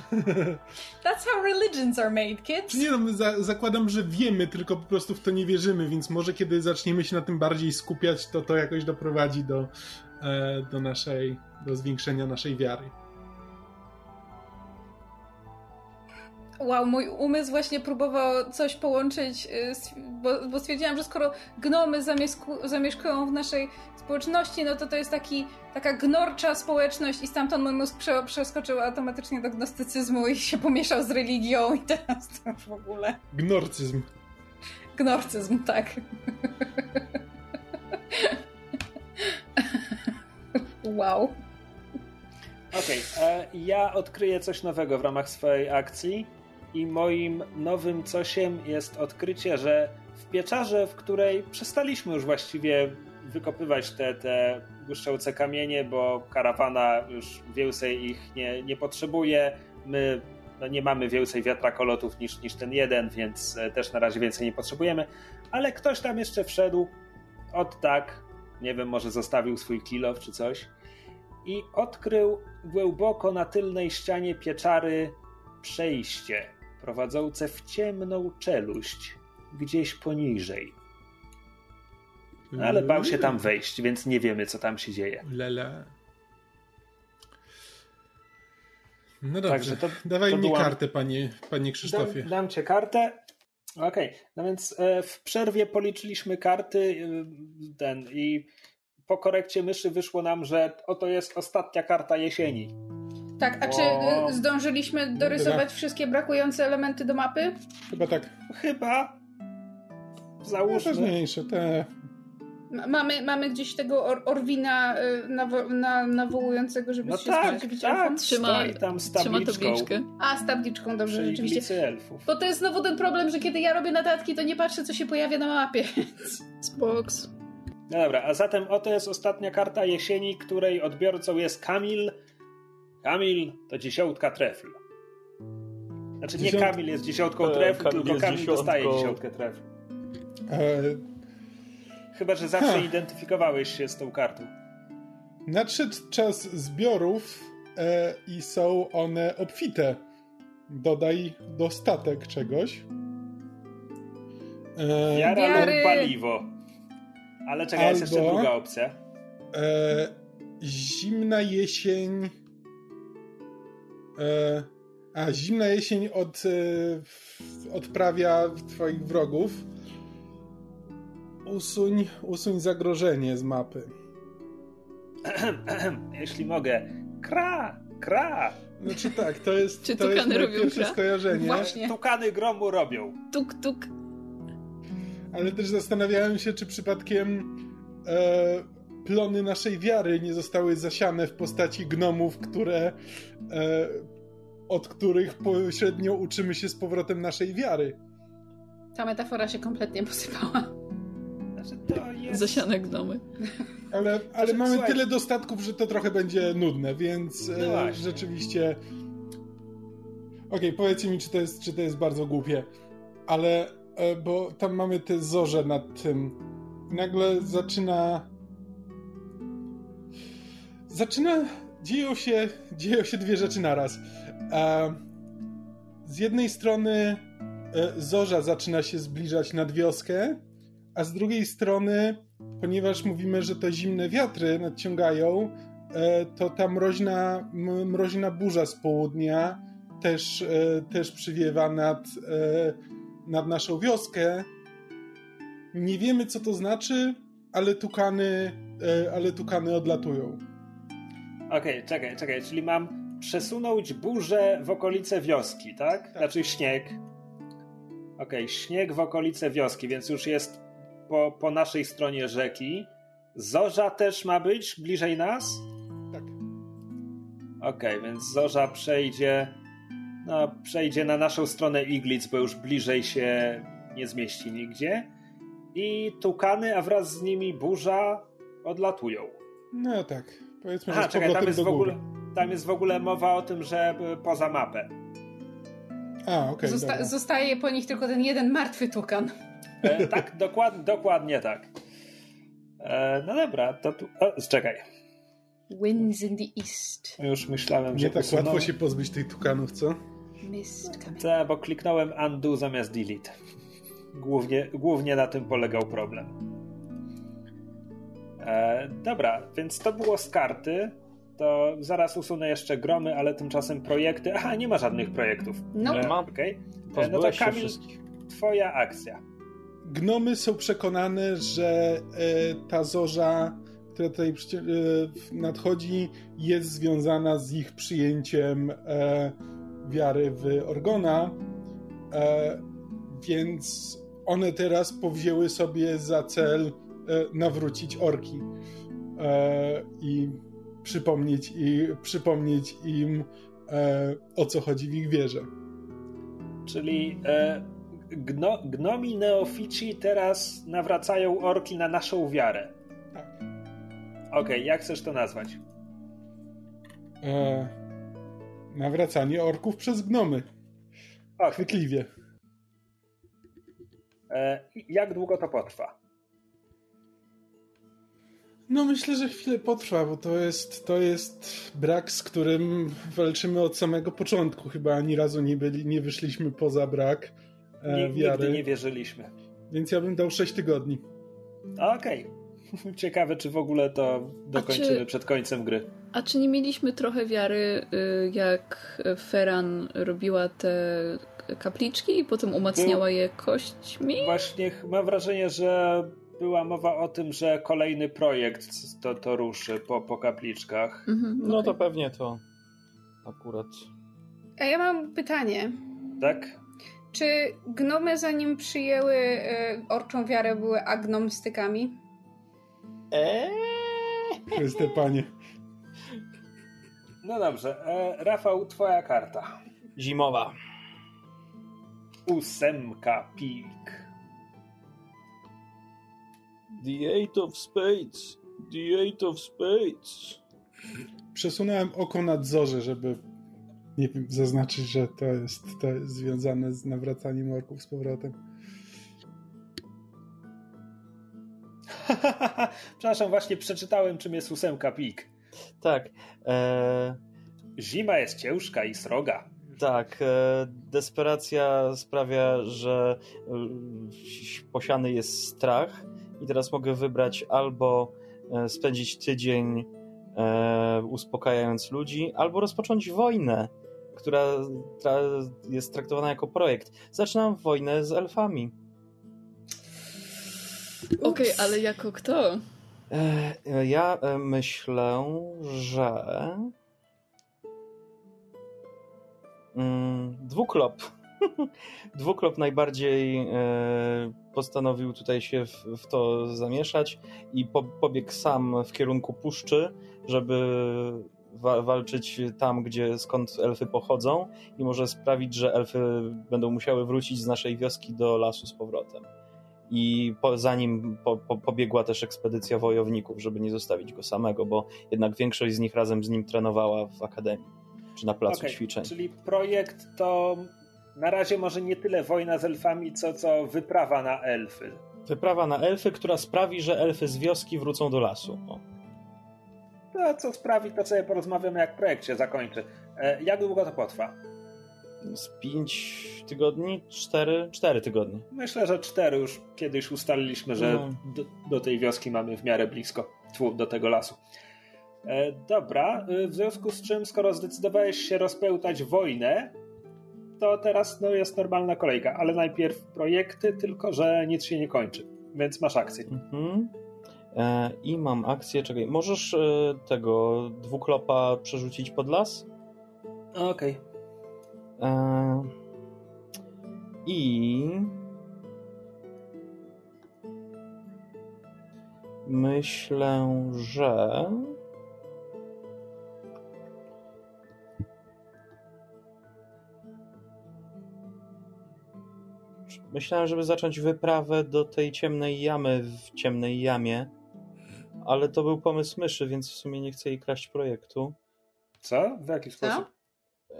That's how religions are made, kids.
Nie no, za, zakładam, że wiemy, tylko po prostu w to nie wierzymy, więc może kiedy zaczniemy się na tym bardziej skupiać, to to jakoś doprowadzi do, e, do naszej, do zwiększenia naszej wiary.
Wow, mój umysł właśnie próbował coś połączyć, y, bo, bo stwierdziłam, że skoro gnomy zamieszku, zamieszkują w naszej społeczności, no to to jest taki, taka gnorcza społeczność i stamtąd mój mózg prze, przeskoczył automatycznie do gnostycyzmu i się pomieszał z religią i teraz to już w ogóle
Gnorcyzm.
gnorcyzm, tak. wow.
Okej, e, ja odkryję coś nowego w ramach swojej akcji i moim nowym cosiem jest odkrycie, że w pieczarze, w której przestaliśmy już właściwie wykopywać te, te błyszczące kamienie, bo karawana już więcej ich nie, nie potrzebuje, my no nie mamy więcej wiatrakolotów niż, niż ten jeden, więc e, też na razie więcej nie potrzebujemy, ale ktoś tam jeszcze wszedł od tak, nie wiem, może zostawił swój kilow czy coś i odkrył głęboko na tylnej ścianie pieczary przejście prowadzące w ciemną czeluść gdzieś poniżej. Ale bał się tam wejść, więc nie wiemy, co tam się dzieje.
Lele. No dobrze,
Także to-
dawaj
to
mi
była-
kartę, panie, panie Krzysztofie.
Dam, dam cię kartę. Okej, no więc e, w przerwie policzyliśmy karty e, ten i po korekcie myszy wyszło nam, że oto jest ostatnia karta jesieni.
Tak, a czy
O.
y, zdążyliśmy dorysować wszystkie brakujące elementy do mapy?
Chyba tak.
Chyba. Załóżmy.
ważniejsze, te...
M- Mamy, mamy gdzieś tego or, Orwina y, nawo, na, nawołującego, żeby
No
się
tak,
sprzeciwić
tak,
elfom?
Trzyma,
tam z
trzyma tabliczkę.
A, z tabliczką, dobrze,
przy
rzeczywiście.
elfów.
Bo to jest znowu ten problem, że kiedy ja robię notatki, to nie patrzę, co się pojawia na mapie.
Spoks.
No dobra, a zatem oto jest ostatnia karta jesieni, której odbiorcą jest Kamil. Kamil to dziesiątka trefl. Znaczy nie
Dziesiąt-
Kamil jest dziesiątką
E,
trefl,
Kamil
tylko Kamil
dziesiątką.
dostaje dziesiątkę trefl.
E,
Chyba, że zawsze
Ha.
identyfikowałeś się z tą kartą.
nadszedł czas zbiorów e, i są one obfite. Dodaj dostatek czegoś. E,
Wiara
Wiary.
lub paliwo. Ale czekaj, jest jeszcze
Albo-
druga opcja.
E, zimna jesień. E, a, zimna jesień od, e, odprawia twoich wrogów. Usuń, usuń zagrożenie z mapy.
jeśli mogę, kra, kra.
Znaczy tak, to jest,
Czy
to jest moje
robią
pierwsze
kra?
skojarzenie,
Właśnie.
Tukany gromu robią.
Tuk, tuk.
ale też zastanawiałem się, czy przypadkiem e, plony naszej wiary nie zostały zasiane w postaci gnomów, które e, od których pośrednio uczymy się z powrotem naszej wiary.
Ta metafora się kompletnie posypała.
Znaczy, to jest...
Zasiane gnomy.
Ale, ale
Znaczy,
mamy
słuchaj-
tyle dostatków, że to trochę będzie nudne, więc
No
e, rzeczywiście. Okej, powiedzcie mi, czy to, jest, czy to jest bardzo głupie, ale e, bo tam mamy te zorze nad tym. Nagle zaczyna. Zaczyna. Dzieją się, dzieją się dwie rzeczy naraz. E, z jednej strony e, zorza zaczyna się zbliżać nad wioskę, a z drugiej strony ponieważ mówimy, że te zimne wiatry nadciągają, e, to ta mroźna, mroźna burza z południa też, też przywiewa nad, nad naszą wioskę. Nie wiemy, co to znaczy, ale tukany, ale tukany odlatują.
Okej, czekaj, czekaj, czyli mam przesunąć burzę w okolice wioski, tak? Znaczy śnieg. Okej, śnieg w okolice wioski, więc już jest po, po naszej stronie rzeki. Zorza też ma być bliżej nas?
Tak.
Okej, więc Zorza przejdzie no, przejdzie na naszą stronę Iglic, bo już bliżej się nie zmieści nigdzie. I tukany, a wraz z nimi burza odlatują.
No tak, powiedzmy,
Aha,
że
czekaj, tam jest,
do
w ogóle, tam jest w ogóle mowa o tym, że y, poza mapę.
A, okej,
Zosta-
dobra.
zostaje po nich tylko ten jeden martwy tukan.
E, tak, dokład, dokładnie tak. E, no dobra, to tu. O, czekaj.
Winds in the east.
Już myślałem, że.
Nie tak
usunąłem-
łatwo się pozbyć tych tukanów, co?
Mist coming.
Tak, bo kliknąłem undo zamiast delete. Głównie, głównie na tym polegał problem. E, dobra, więc to było z karty. To zaraz usunę jeszcze gromy, ale tymczasem projekty. Aha, nie ma żadnych projektów.
No.
E,
Nie ma.
okej. E, No to Kamil,
wszystkich.
twoja akcja.
Gnomy są przekonane, że e, ta zorza, która tutaj e, nadchodzi, jest związana z ich przyjęciem e, wiary w Orgona, e, więc one teraz powzięły sobie za cel nawrócić orki e, i przypomnieć, i przypomnieć im e, o co chodzi w ich wierze.
Czyli e, gno, gnomi neofici teraz nawracają orki na naszą wiarę.
Tak.
Okej, jak chcesz to nazwać?
E, nawracanie orków przez gnomy.
Och,
Chwytliwie.
e, jak długo to potrwa?
No myślę, że chwilę potrwa, bo to jest, to jest brak, z którym walczymy od samego początku. Chyba ani razu nie, byli, nie wyszliśmy poza brak e,
Nie,
wiary.
nigdy nie wierzyliśmy.
Więc ja bym dał 6 tygodni.
Okej. Ciekawe, czy w ogóle to dokończymy
czy-
przed końcem gry.
A czy nie mieliśmy trochę wiary, y, jak Feran robiła te kapliczki i potem umacniała je kośćmi?
Właśnie mam wrażenie, że była mowa o tym, że kolejny projekt to, to ruszy po, po kapliczkach.
Mhm,
No
okej.
to pewnie to akurat.
A ja mam pytanie.
Tak?
Czy gnomy zanim przyjęły e, orczą wiarę były agnomstykami?
Eee?
Chryste panie.
No dobrze. E, Rafał, twoja karta.
Zimowa.
Ósemka pik.
The Eight of Spades. The Eight of Spades.
Przesunąłem oko nad zorze, żeby nie wiem, zaznaczyć, że to jest, to jest związane z nawracaniem orków z powrotem.
Przepraszam, właśnie przeczytałem, czym jest ósemka pik.
Tak. Eee,
Zima jest ciężka i sroga.
tak. E, desperacja sprawia, że e, posiany jest strach i teraz mogę wybrać albo e, spędzić tydzień e, uspokajając ludzi, albo rozpocząć wojnę, która tra jest traktowana jako projekt. Zaczynam wojnę z elfami.
Okej, ale jako kto?
E, Ja myślę, że. Mm, Dwuklop. Dwuklop najbardziej e, postanowił tutaj się w, w to zamieszać i po, pobiegł sam w kierunku puszczy, żeby wa walczyć tam, gdzie skąd elfy pochodzą i może sprawić, że elfy będą musiały wrócić z naszej wioski do lasu z powrotem. I po, za nim po, po, pobiegła też ekspedycja wojowników, żeby nie zostawić go samego, bo jednak większość z nich razem z nim trenowała w akademii czy na placu
Okej,
ćwiczeń.
Czyli projekt to na razie może nie tyle wojna z elfami, co, co wyprawa na elfy.
Wyprawa na elfy, która sprawi, że elfy z wioski wrócą do lasu. O.
To co sprawi, to sobie porozmawiamy, jak projekt się zakończy. E, jak długo to potrwa?
Z pięć tygodni? Cztery? Cztery tygodnie.
Myślę, że cztery już kiedyś ustaliliśmy, że
No.
do, do tej wioski mamy w miarę blisko, Tfu, do tego lasu. E, dobra, e, w związku z czym, skoro zdecydowałeś się rozpełtać wojnę, to teraz no, jest normalna kolejka, ale najpierw projekty, tylko że nic się nie kończy, więc masz akcję.
Mhm. E, I mam akcję, czekaj, możesz e, tego dwuklopa przerzucić pod las?
Okej.
E, I myślę, że myślałem, żeby zacząć wyprawę do tej ciemnej jamy w ciemnej jamie, ale to był pomysł myszy, więc w sumie nie chcę jej kraść projektu.
Co? W jaki sposób?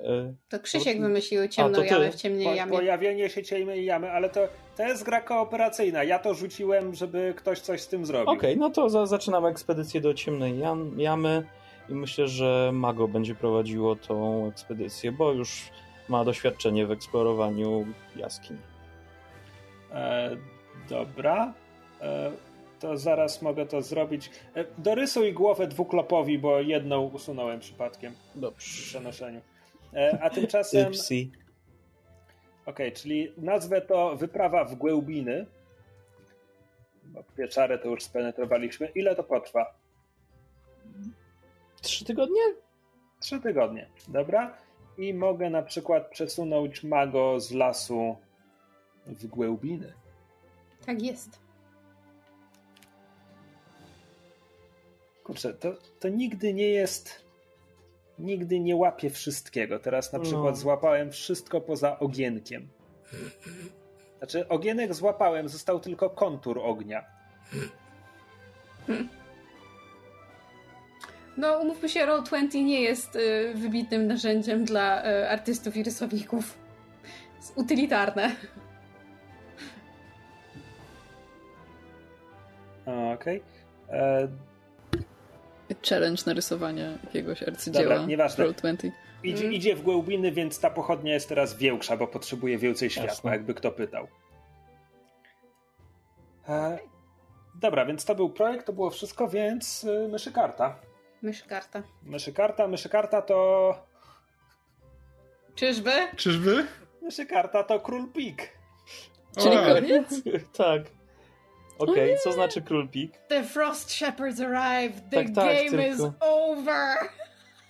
E,
To Krzysiek
O,
wymyślił
to
ciemną
ty.
jamę w ciemnej
Po,
jamie.
pojawienie się ciemnej jamy, ale to, to jest gra kooperacyjna. Ja to rzuciłem, żeby ktoś coś z tym zrobił.
Okej, no to za, zaczynamy ekspedycję do ciemnej jam, jamy i myślę, że Mago będzie prowadziło tą ekspedycję, bo już ma doświadczenie w eksplorowaniu jaskiń.
E, dobra. E, to zaraz mogę to zrobić. E, dorysuj głowę dwuklopowi, bo jedną usunąłem przypadkiem przy
Dobrze.
przenoszeniu. E, a tymczasem.
Upsi.
Okej, czyli nazwę to wyprawa w głębiny. Bo pieczarę to już spenetrowaliśmy. Ile to potrwa?
Trzy tygodnie?
Trzy tygodnie. Dobra. I mogę na przykład przesunąć mago z lasu w głębiny.
Tak jest.
Kurczę, to, to nigdy nie jest. Nigdy nie łapię wszystkiego. Teraz na
No.
przykład złapałem wszystko poza ogienkiem. Znaczy, ogienek złapałem, został tylko kontur ognia.
No, umówmy się, Roll20 nie jest y, wybitnym narzędziem dla y, artystów i rysowników. Jest utylitarne.
Okej. E,
Challenge narysowania jakiegoś arcydzieła.
Dobra, nieważne.
Roll20.
Idzie,
Mm.
idzie w głębiny, więc ta pochodnia jest teraz większa, bo potrzebuje więcej światła,
Jasne.
jakby kto pytał. E, dobra, więc to był projekt, to było wszystko, więc y, myszy karta.
Mysz karta.
Myszy karta, myszy karta to...
Czyżby?
Czyżby?
Myszy karta to król pik.
Czyli
O,
koniec?
tak. Okej, co znaczy król pik?
The Frost Shepherds arrived! The
Tak, tak,
game is
tylko-
over!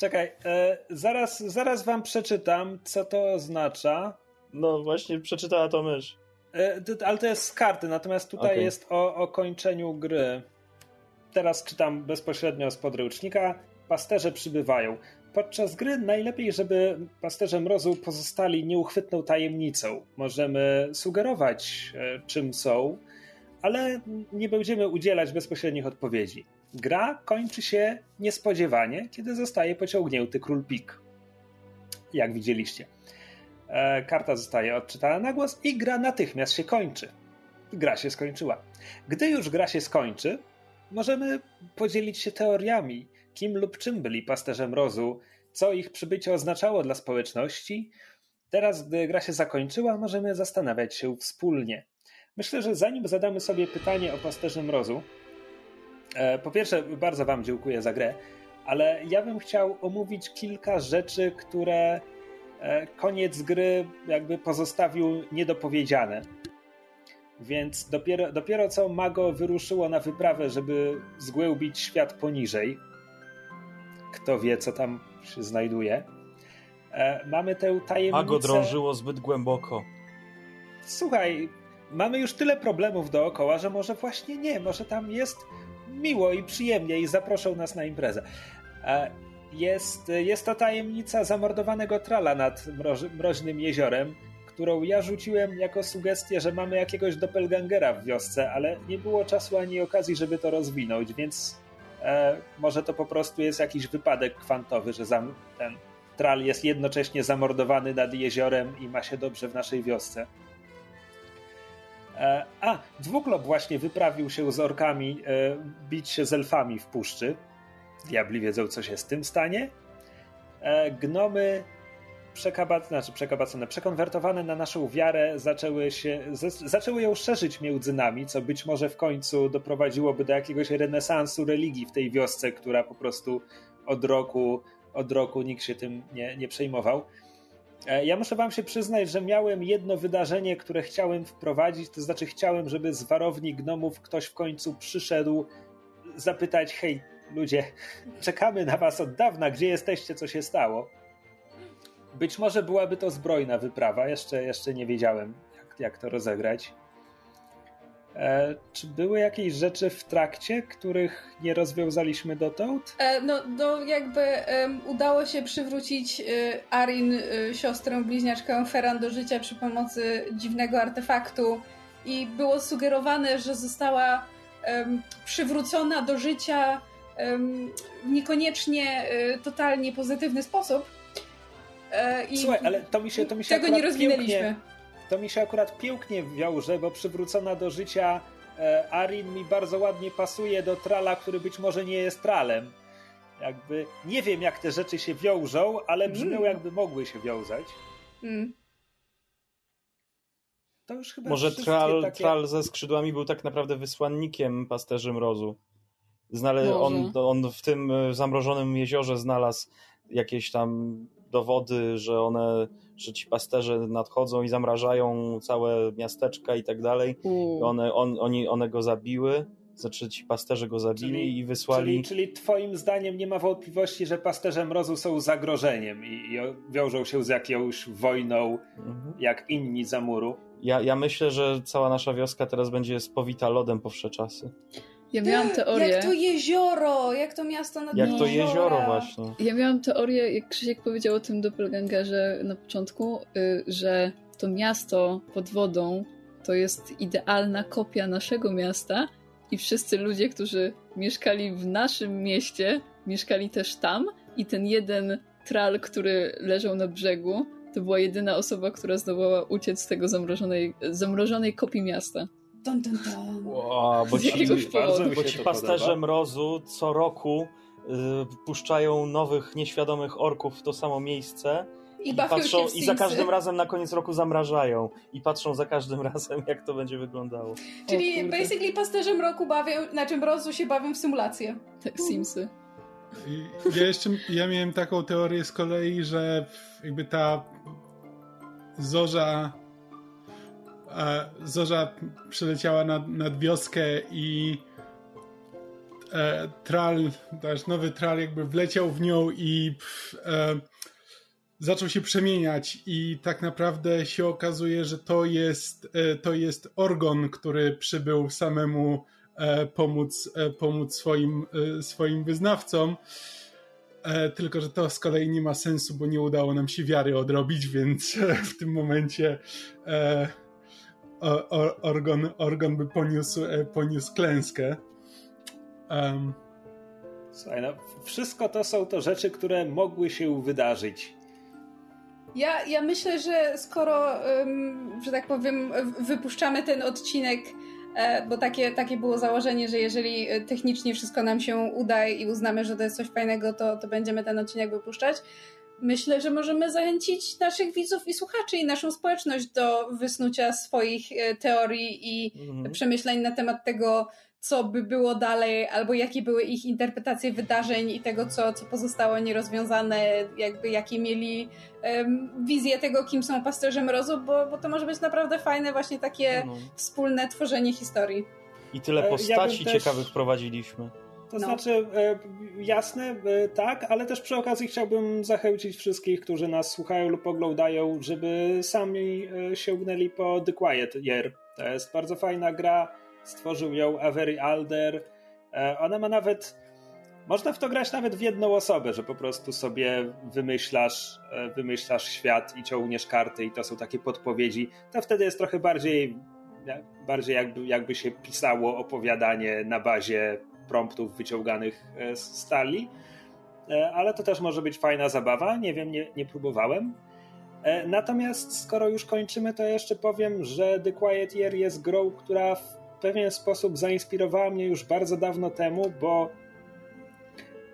Czekaj, e, zaraz, zaraz wam przeczytam, co to oznacza.
No właśnie, przeczytała to mysz.
E, ale to jest z karty, natomiast tutaj
Okej.
jest o, o kończeniu gry. Teraz czytam bezpośrednio z podręcznika. Pasterze przybywają. Podczas gry najlepiej, żeby pasterze mrozu pozostali nieuchwytną tajemnicą. Możemy sugerować, e, czym są, ale nie będziemy udzielać bezpośrednich odpowiedzi. Gra kończy się niespodziewanie, kiedy zostaje pociągnięty król pik. Jak widzieliście. E, Karta zostaje odczytana na głos i gra natychmiast się kończy. Gra się skończyła. Gdy już gra się skończy, możemy podzielić się teoriami, kim lub czym byli pasterze mrozu, co ich przybycie oznaczało dla społeczności. Teraz, gdy gra się zakończyła, możemy zastanawiać się wspólnie. Myślę, że zanim zadamy sobie pytanie o pasterze mrozu, e, po pierwsze, bardzo Wam dziękuję za grę, ale ja bym chciał omówić kilka rzeczy, które e, koniec gry jakby pozostawił niedopowiedziane. Więc dopiero, dopiero co Mago wyruszyło na wyprawę, żeby zgłębić świat poniżej. Kto wie, co tam się znajduje. E, mamy tę tajemnicę...
Mago drążyło zbyt głęboko.
Słuchaj, mamy już tyle problemów dookoła, że może właśnie nie, może tam jest miło i przyjemnie i zaproszą nas na imprezę. E, jest, jest to tajemnica zamordowanego trala nad mroźnym jeziorem, którą ja rzuciłem jako sugestię, że mamy jakiegoś doppelgangera w wiosce, ale nie było czasu ani okazji, żeby to rozwinąć, więc e, może to po prostu jest jakiś wypadek kwantowy, że zam, ten tral jest jednocześnie zamordowany nad jeziorem i ma się dobrze w naszej wiosce. E, a, dwuklop właśnie wyprawił się z orkami e, bić się z elfami w puszczy. Diabli wiedzą, co się z tym stanie. E, gnomy przekabac, znaczy przekabacone, przekonwertowane na naszą wiarę zaczęły się, z, zaczęły ją szerzyć między nami, co być może w końcu doprowadziłoby do jakiegoś renesansu religii w tej wiosce, która po prostu od roku, od roku nikt się tym nie, nie przejmował. E, ja muszę wam się przyznać, że miałem jedno wydarzenie, które chciałem wprowadzić, to znaczy chciałem, żeby z warowni gnomów ktoś w końcu przyszedł zapytać, hej ludzie, czekamy na was od dawna, gdzie jesteście, co się stało. Być może byłaby to zbrojna wyprawa, jeszcze, jeszcze nie wiedziałem, jak, jak to rozegrać. E, czy były jakieś rzeczy w trakcie, których nie rozwiązaliśmy dotąd?
E, no, no jakby um, udało się przywrócić e, Arin, e, siostrę bliźniaczkę Feran do życia przy pomocy dziwnego artefaktu i było sugerowane, że została przywrócona do życia w niekoniecznie e, totalnie pozytywny sposób.
I Słuchaj, ale to mi się, to mi się
tego nie rozwinęliśmy. Pięknie,
to mi się akurat pięknie wiąże, bo przywrócona do życia e, Arin mi bardzo ładnie pasuje do trala, który być może nie jest tralem. Jakby nie wiem, jak te rzeczy się wiążą, ale brzmią, mm. jakby mogły się wiązać. Mm.
To już chyba Może tral, takie... tral ze skrzydłami był tak naprawdę wysłannikiem pasterzy mrozu. Znale, on, on w tym e, zamrożonym jeziorze znalazł jakieś tam dowody, że one, że ci pasterze nadchodzą i zamrażają całe miasteczka i tak dalej. One, on, oni, one go zabiły. Znaczy ci pasterze go zabili czyli, i wysłali.
Czyli, czyli twoim zdaniem nie ma wątpliwości, że pasterze mrozu są zagrożeniem i, i wiążą się z jakąś wojną, mhm. jak inni za muru?
Ja, ja myślę, że cała nasza wioska teraz będzie spowita lodem po wsze czasy.
Ja miałam teorię.
Jak to jezioro, jak to miasto nad
Jak to jezioro właśnie.
Ja miałam teorię, jak Krzysiek powiedział o tym doppelgangerze na początku, y, że to miasto pod wodą to jest idealna kopia naszego miasta i wszyscy ludzie, którzy mieszkali w naszym mieście, mieszkali też tam i ten jeden tral, który leżał na brzegu, to była jedyna osoba, która zdołała uciec z tego zamrożonej, zamrożonej kopii miasta.
Dun, dun, dun.
Wow, bo ci, bo ci pasterze podoba. mrozu co roku y, puszczają nowych, nieświadomych orków w to samo miejsce.
I, i patrzą,
i za każdym razem na koniec roku zamrażają. I patrzą za każdym razem, jak to będzie wyglądało.
Czyli basically pasterze mroku bawią, znaczy mrozu się bawią w symulację.
Tak, Simsy.
Ja jeszcze ja miałem taką teorię z kolei, że jakby ta zorza Zorza przyleciała nad, nad wioskę i e, tral, też nowy tral jakby wleciał w nią i e, zaczął się przemieniać i tak naprawdę się okazuje, że to jest, e, to jest Orgon, który przybył samemu e, pomóc, e, pomóc swoim, e, swoim wyznawcom. Tylko, że to z kolei nie ma sensu, bo nie udało nam się wiary odrobić, więc w tym momencie Orgon, Orgon by poniósł, e, poniósł klęskę. Um.
Słuchaj, no, wszystko to są to rzeczy, które mogły się wydarzyć.
Ja, ja myślę, że skoro, um, że tak powiem, wypuszczamy ten odcinek, e, bo takie, takie było założenie, że jeżeli technicznie wszystko nam się uda i uznamy, że to jest coś fajnego, to, to będziemy ten odcinek wypuszczać
myślę, że możemy zachęcić naszych widzów i słuchaczy i naszą społeczność do wysnucia swoich e, teorii i
Mhm.
przemyśleń na temat tego, co by było dalej, albo jakie były ich interpretacje wydarzeń i tego, co, co pozostało nierozwiązane, jakby jakie mieli em, wizję tego, kim są pasterze mrozu, bo, bo to może być naprawdę fajne właśnie takie
No.
wspólne tworzenie historii.
I tyle
E, ja
postaci
też-
ciekawych prowadziliśmy.
To
No.
znaczy, e, jasne, e, tak, ale też przy okazji chciałbym zachęcić wszystkich, którzy nas słuchają lub oglądają, żeby sami e, sięgnęli po The Quiet Year. To jest bardzo fajna gra, stworzył ją Avery Alder. Ona ma nawet, można w to grać nawet w jedną osobę, że po prostu sobie wymyślasz, wymyślasz świat i ciągniesz karty i to są takie podpowiedzi. To wtedy jest trochę bardziej, bardziej jakby, jakby się pisało opowiadanie na bazie promptów wyciąganych e, z stali, E, ale to też może być fajna zabawa. Nie wiem, nie, nie próbowałem. E, Natomiast skoro już kończymy, to jeszcze powiem, że The Quiet Year jest grą, która w pewien sposób zainspirowała mnie już bardzo dawno temu, bo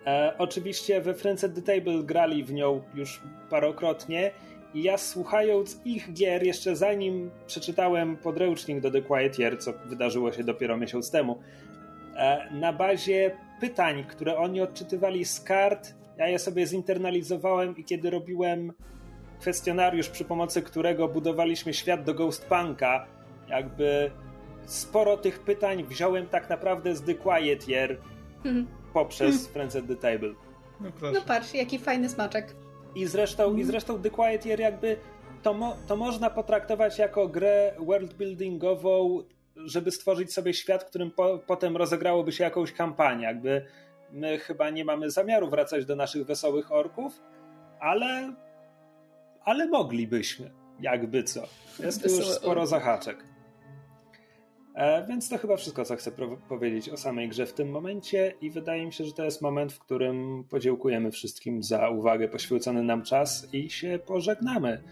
e, oczywiście we Friends at the Table grali w nią już parokrotnie i ja słuchając ich gier, jeszcze zanim przeczytałem podręcznik do The Quiet Year, co wydarzyło się dopiero miesiąc temu, na bazie pytań, które oni odczytywali z kart, ja je sobie zinternalizowałem i kiedy robiłem kwestionariusz, przy pomocy którego budowaliśmy świat do Ghostpunka, jakby sporo tych pytań wziąłem tak naprawdę z The Quiet Year
Mhm.
poprzez Friends at the Table.
No.
No patrz, jaki fajny smaczek.
I zresztą, i zresztą The Quiet Year jakby to, mo, to można potraktować jako grę worldbuildingową, żeby stworzyć sobie świat, w którym po, potem rozegrałoby się jakąś kampanię. Jakby my chyba nie mamy zamiaru wracać do naszych wesołych orków, ale, ale moglibyśmy, jakby co. Jest tu już sporo zahaczek. E, więc to chyba wszystko, co chcę powiedzieć o samej grze w tym momencie i wydaje mi się, że to jest moment, w którym podziękujemy wszystkim za uwagę, poświęcony nam czas i się pożegnamy.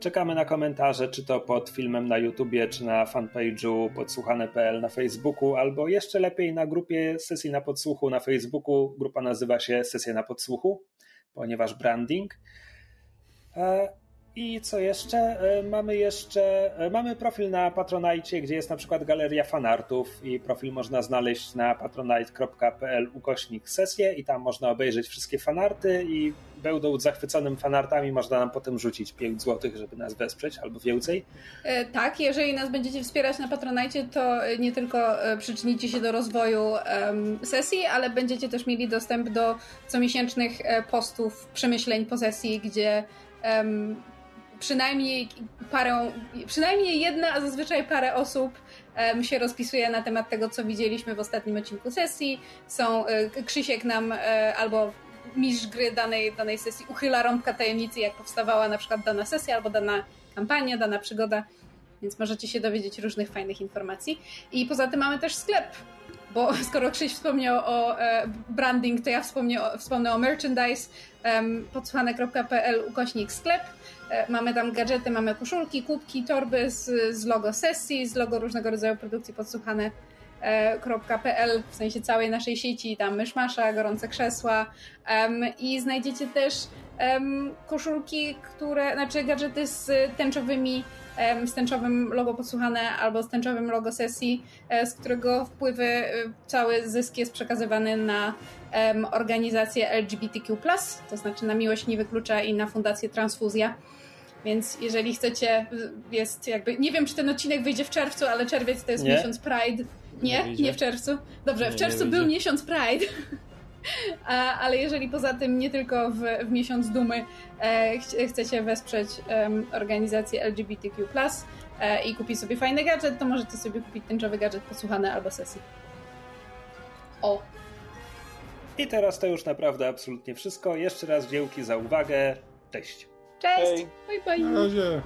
Czekamy na komentarze, czy to pod filmem na YouTubie, czy na fanpage'u podsłuchane.pl na Facebooku, albo jeszcze lepiej na grupie Sesji na Podsłuchu na Facebooku. Grupa nazywa się Sesja na Podsłuchu, ponieważ branding. E, I co jeszcze? E, Mamy jeszcze e, mamy profil na Patronite, gdzie jest na przykład galeria fanartów i profil można znaleźć na patronite.pl ukośnik sesję i tam można obejrzeć wszystkie fanarty i będąc zachwyconym fanartami można nam potem rzucić 5 zł, żeby nas wesprzeć albo więcej.
E, Tak, jeżeli nas będziecie wspierać na Patronite, to nie tylko przyczynicie się do rozwoju sesji, ale będziecie też mieli dostęp do comiesięcznych postów, przemyśleń po sesji, gdzie przynajmniej parę, przynajmniej jedna, a zazwyczaj parę osób em, się rozpisuje na temat tego, co widzieliśmy w ostatnim odcinku sesji. Są e, Krzysiek nam e, albo mistrz gry danej, danej sesji uchyla rąbka tajemnicy, jak powstawała na przykład dana sesja albo dana kampania, dana przygoda, więc możecie się dowiedzieć różnych fajnych informacji. I poza tym mamy też sklep, bo skoro Krzyś wspomniał o e, branding, to ja wspomnę o, wspomnę o merchandise um, podsłuchane.pl ukośnik sklep. E, mamy tam gadżety, mamy koszulki, kubki, torby z, z logo sesji, z logo różnego rodzaju produkcji podsłuchane e, w sensie całej naszej sieci, tam myszmasza, gorące krzesła i znajdziecie też koszulki, które, znaczy gadżety z tęczowymi z tęczowym logo podsłuchane albo z tęczowym logo sesji, e, z którego wpływy cały zysk jest przekazywany na organizację LGBTQ+, to znaczy na Miłość Nie Wyklucza i na Fundację Transfuzja. Więc jeżeli chcecie, jest jakby, nie wiem czy ten odcinek wyjdzie w czerwcu, ale czerwiec to jest
Nie.
miesiąc Pride. Nie?
Nie
Nie, w czerwcu? Dobrze,
Nie,
w czerwcu był miesiąc Pride. A, ale jeżeli poza tym nie tylko w, w miesiąc dumy e, ch- chcecie wesprzeć organizację LGBTQ+, e, i kupić sobie fajny gadżet, to możecie sobie kupić tęczowy gadżet posłuchany albo sesji. O,
I teraz to już naprawdę absolutnie wszystko. Jeszcze raz dzięki za uwagę. Cześć.
Cześć!
Hej.
Bye bye!
Na razie.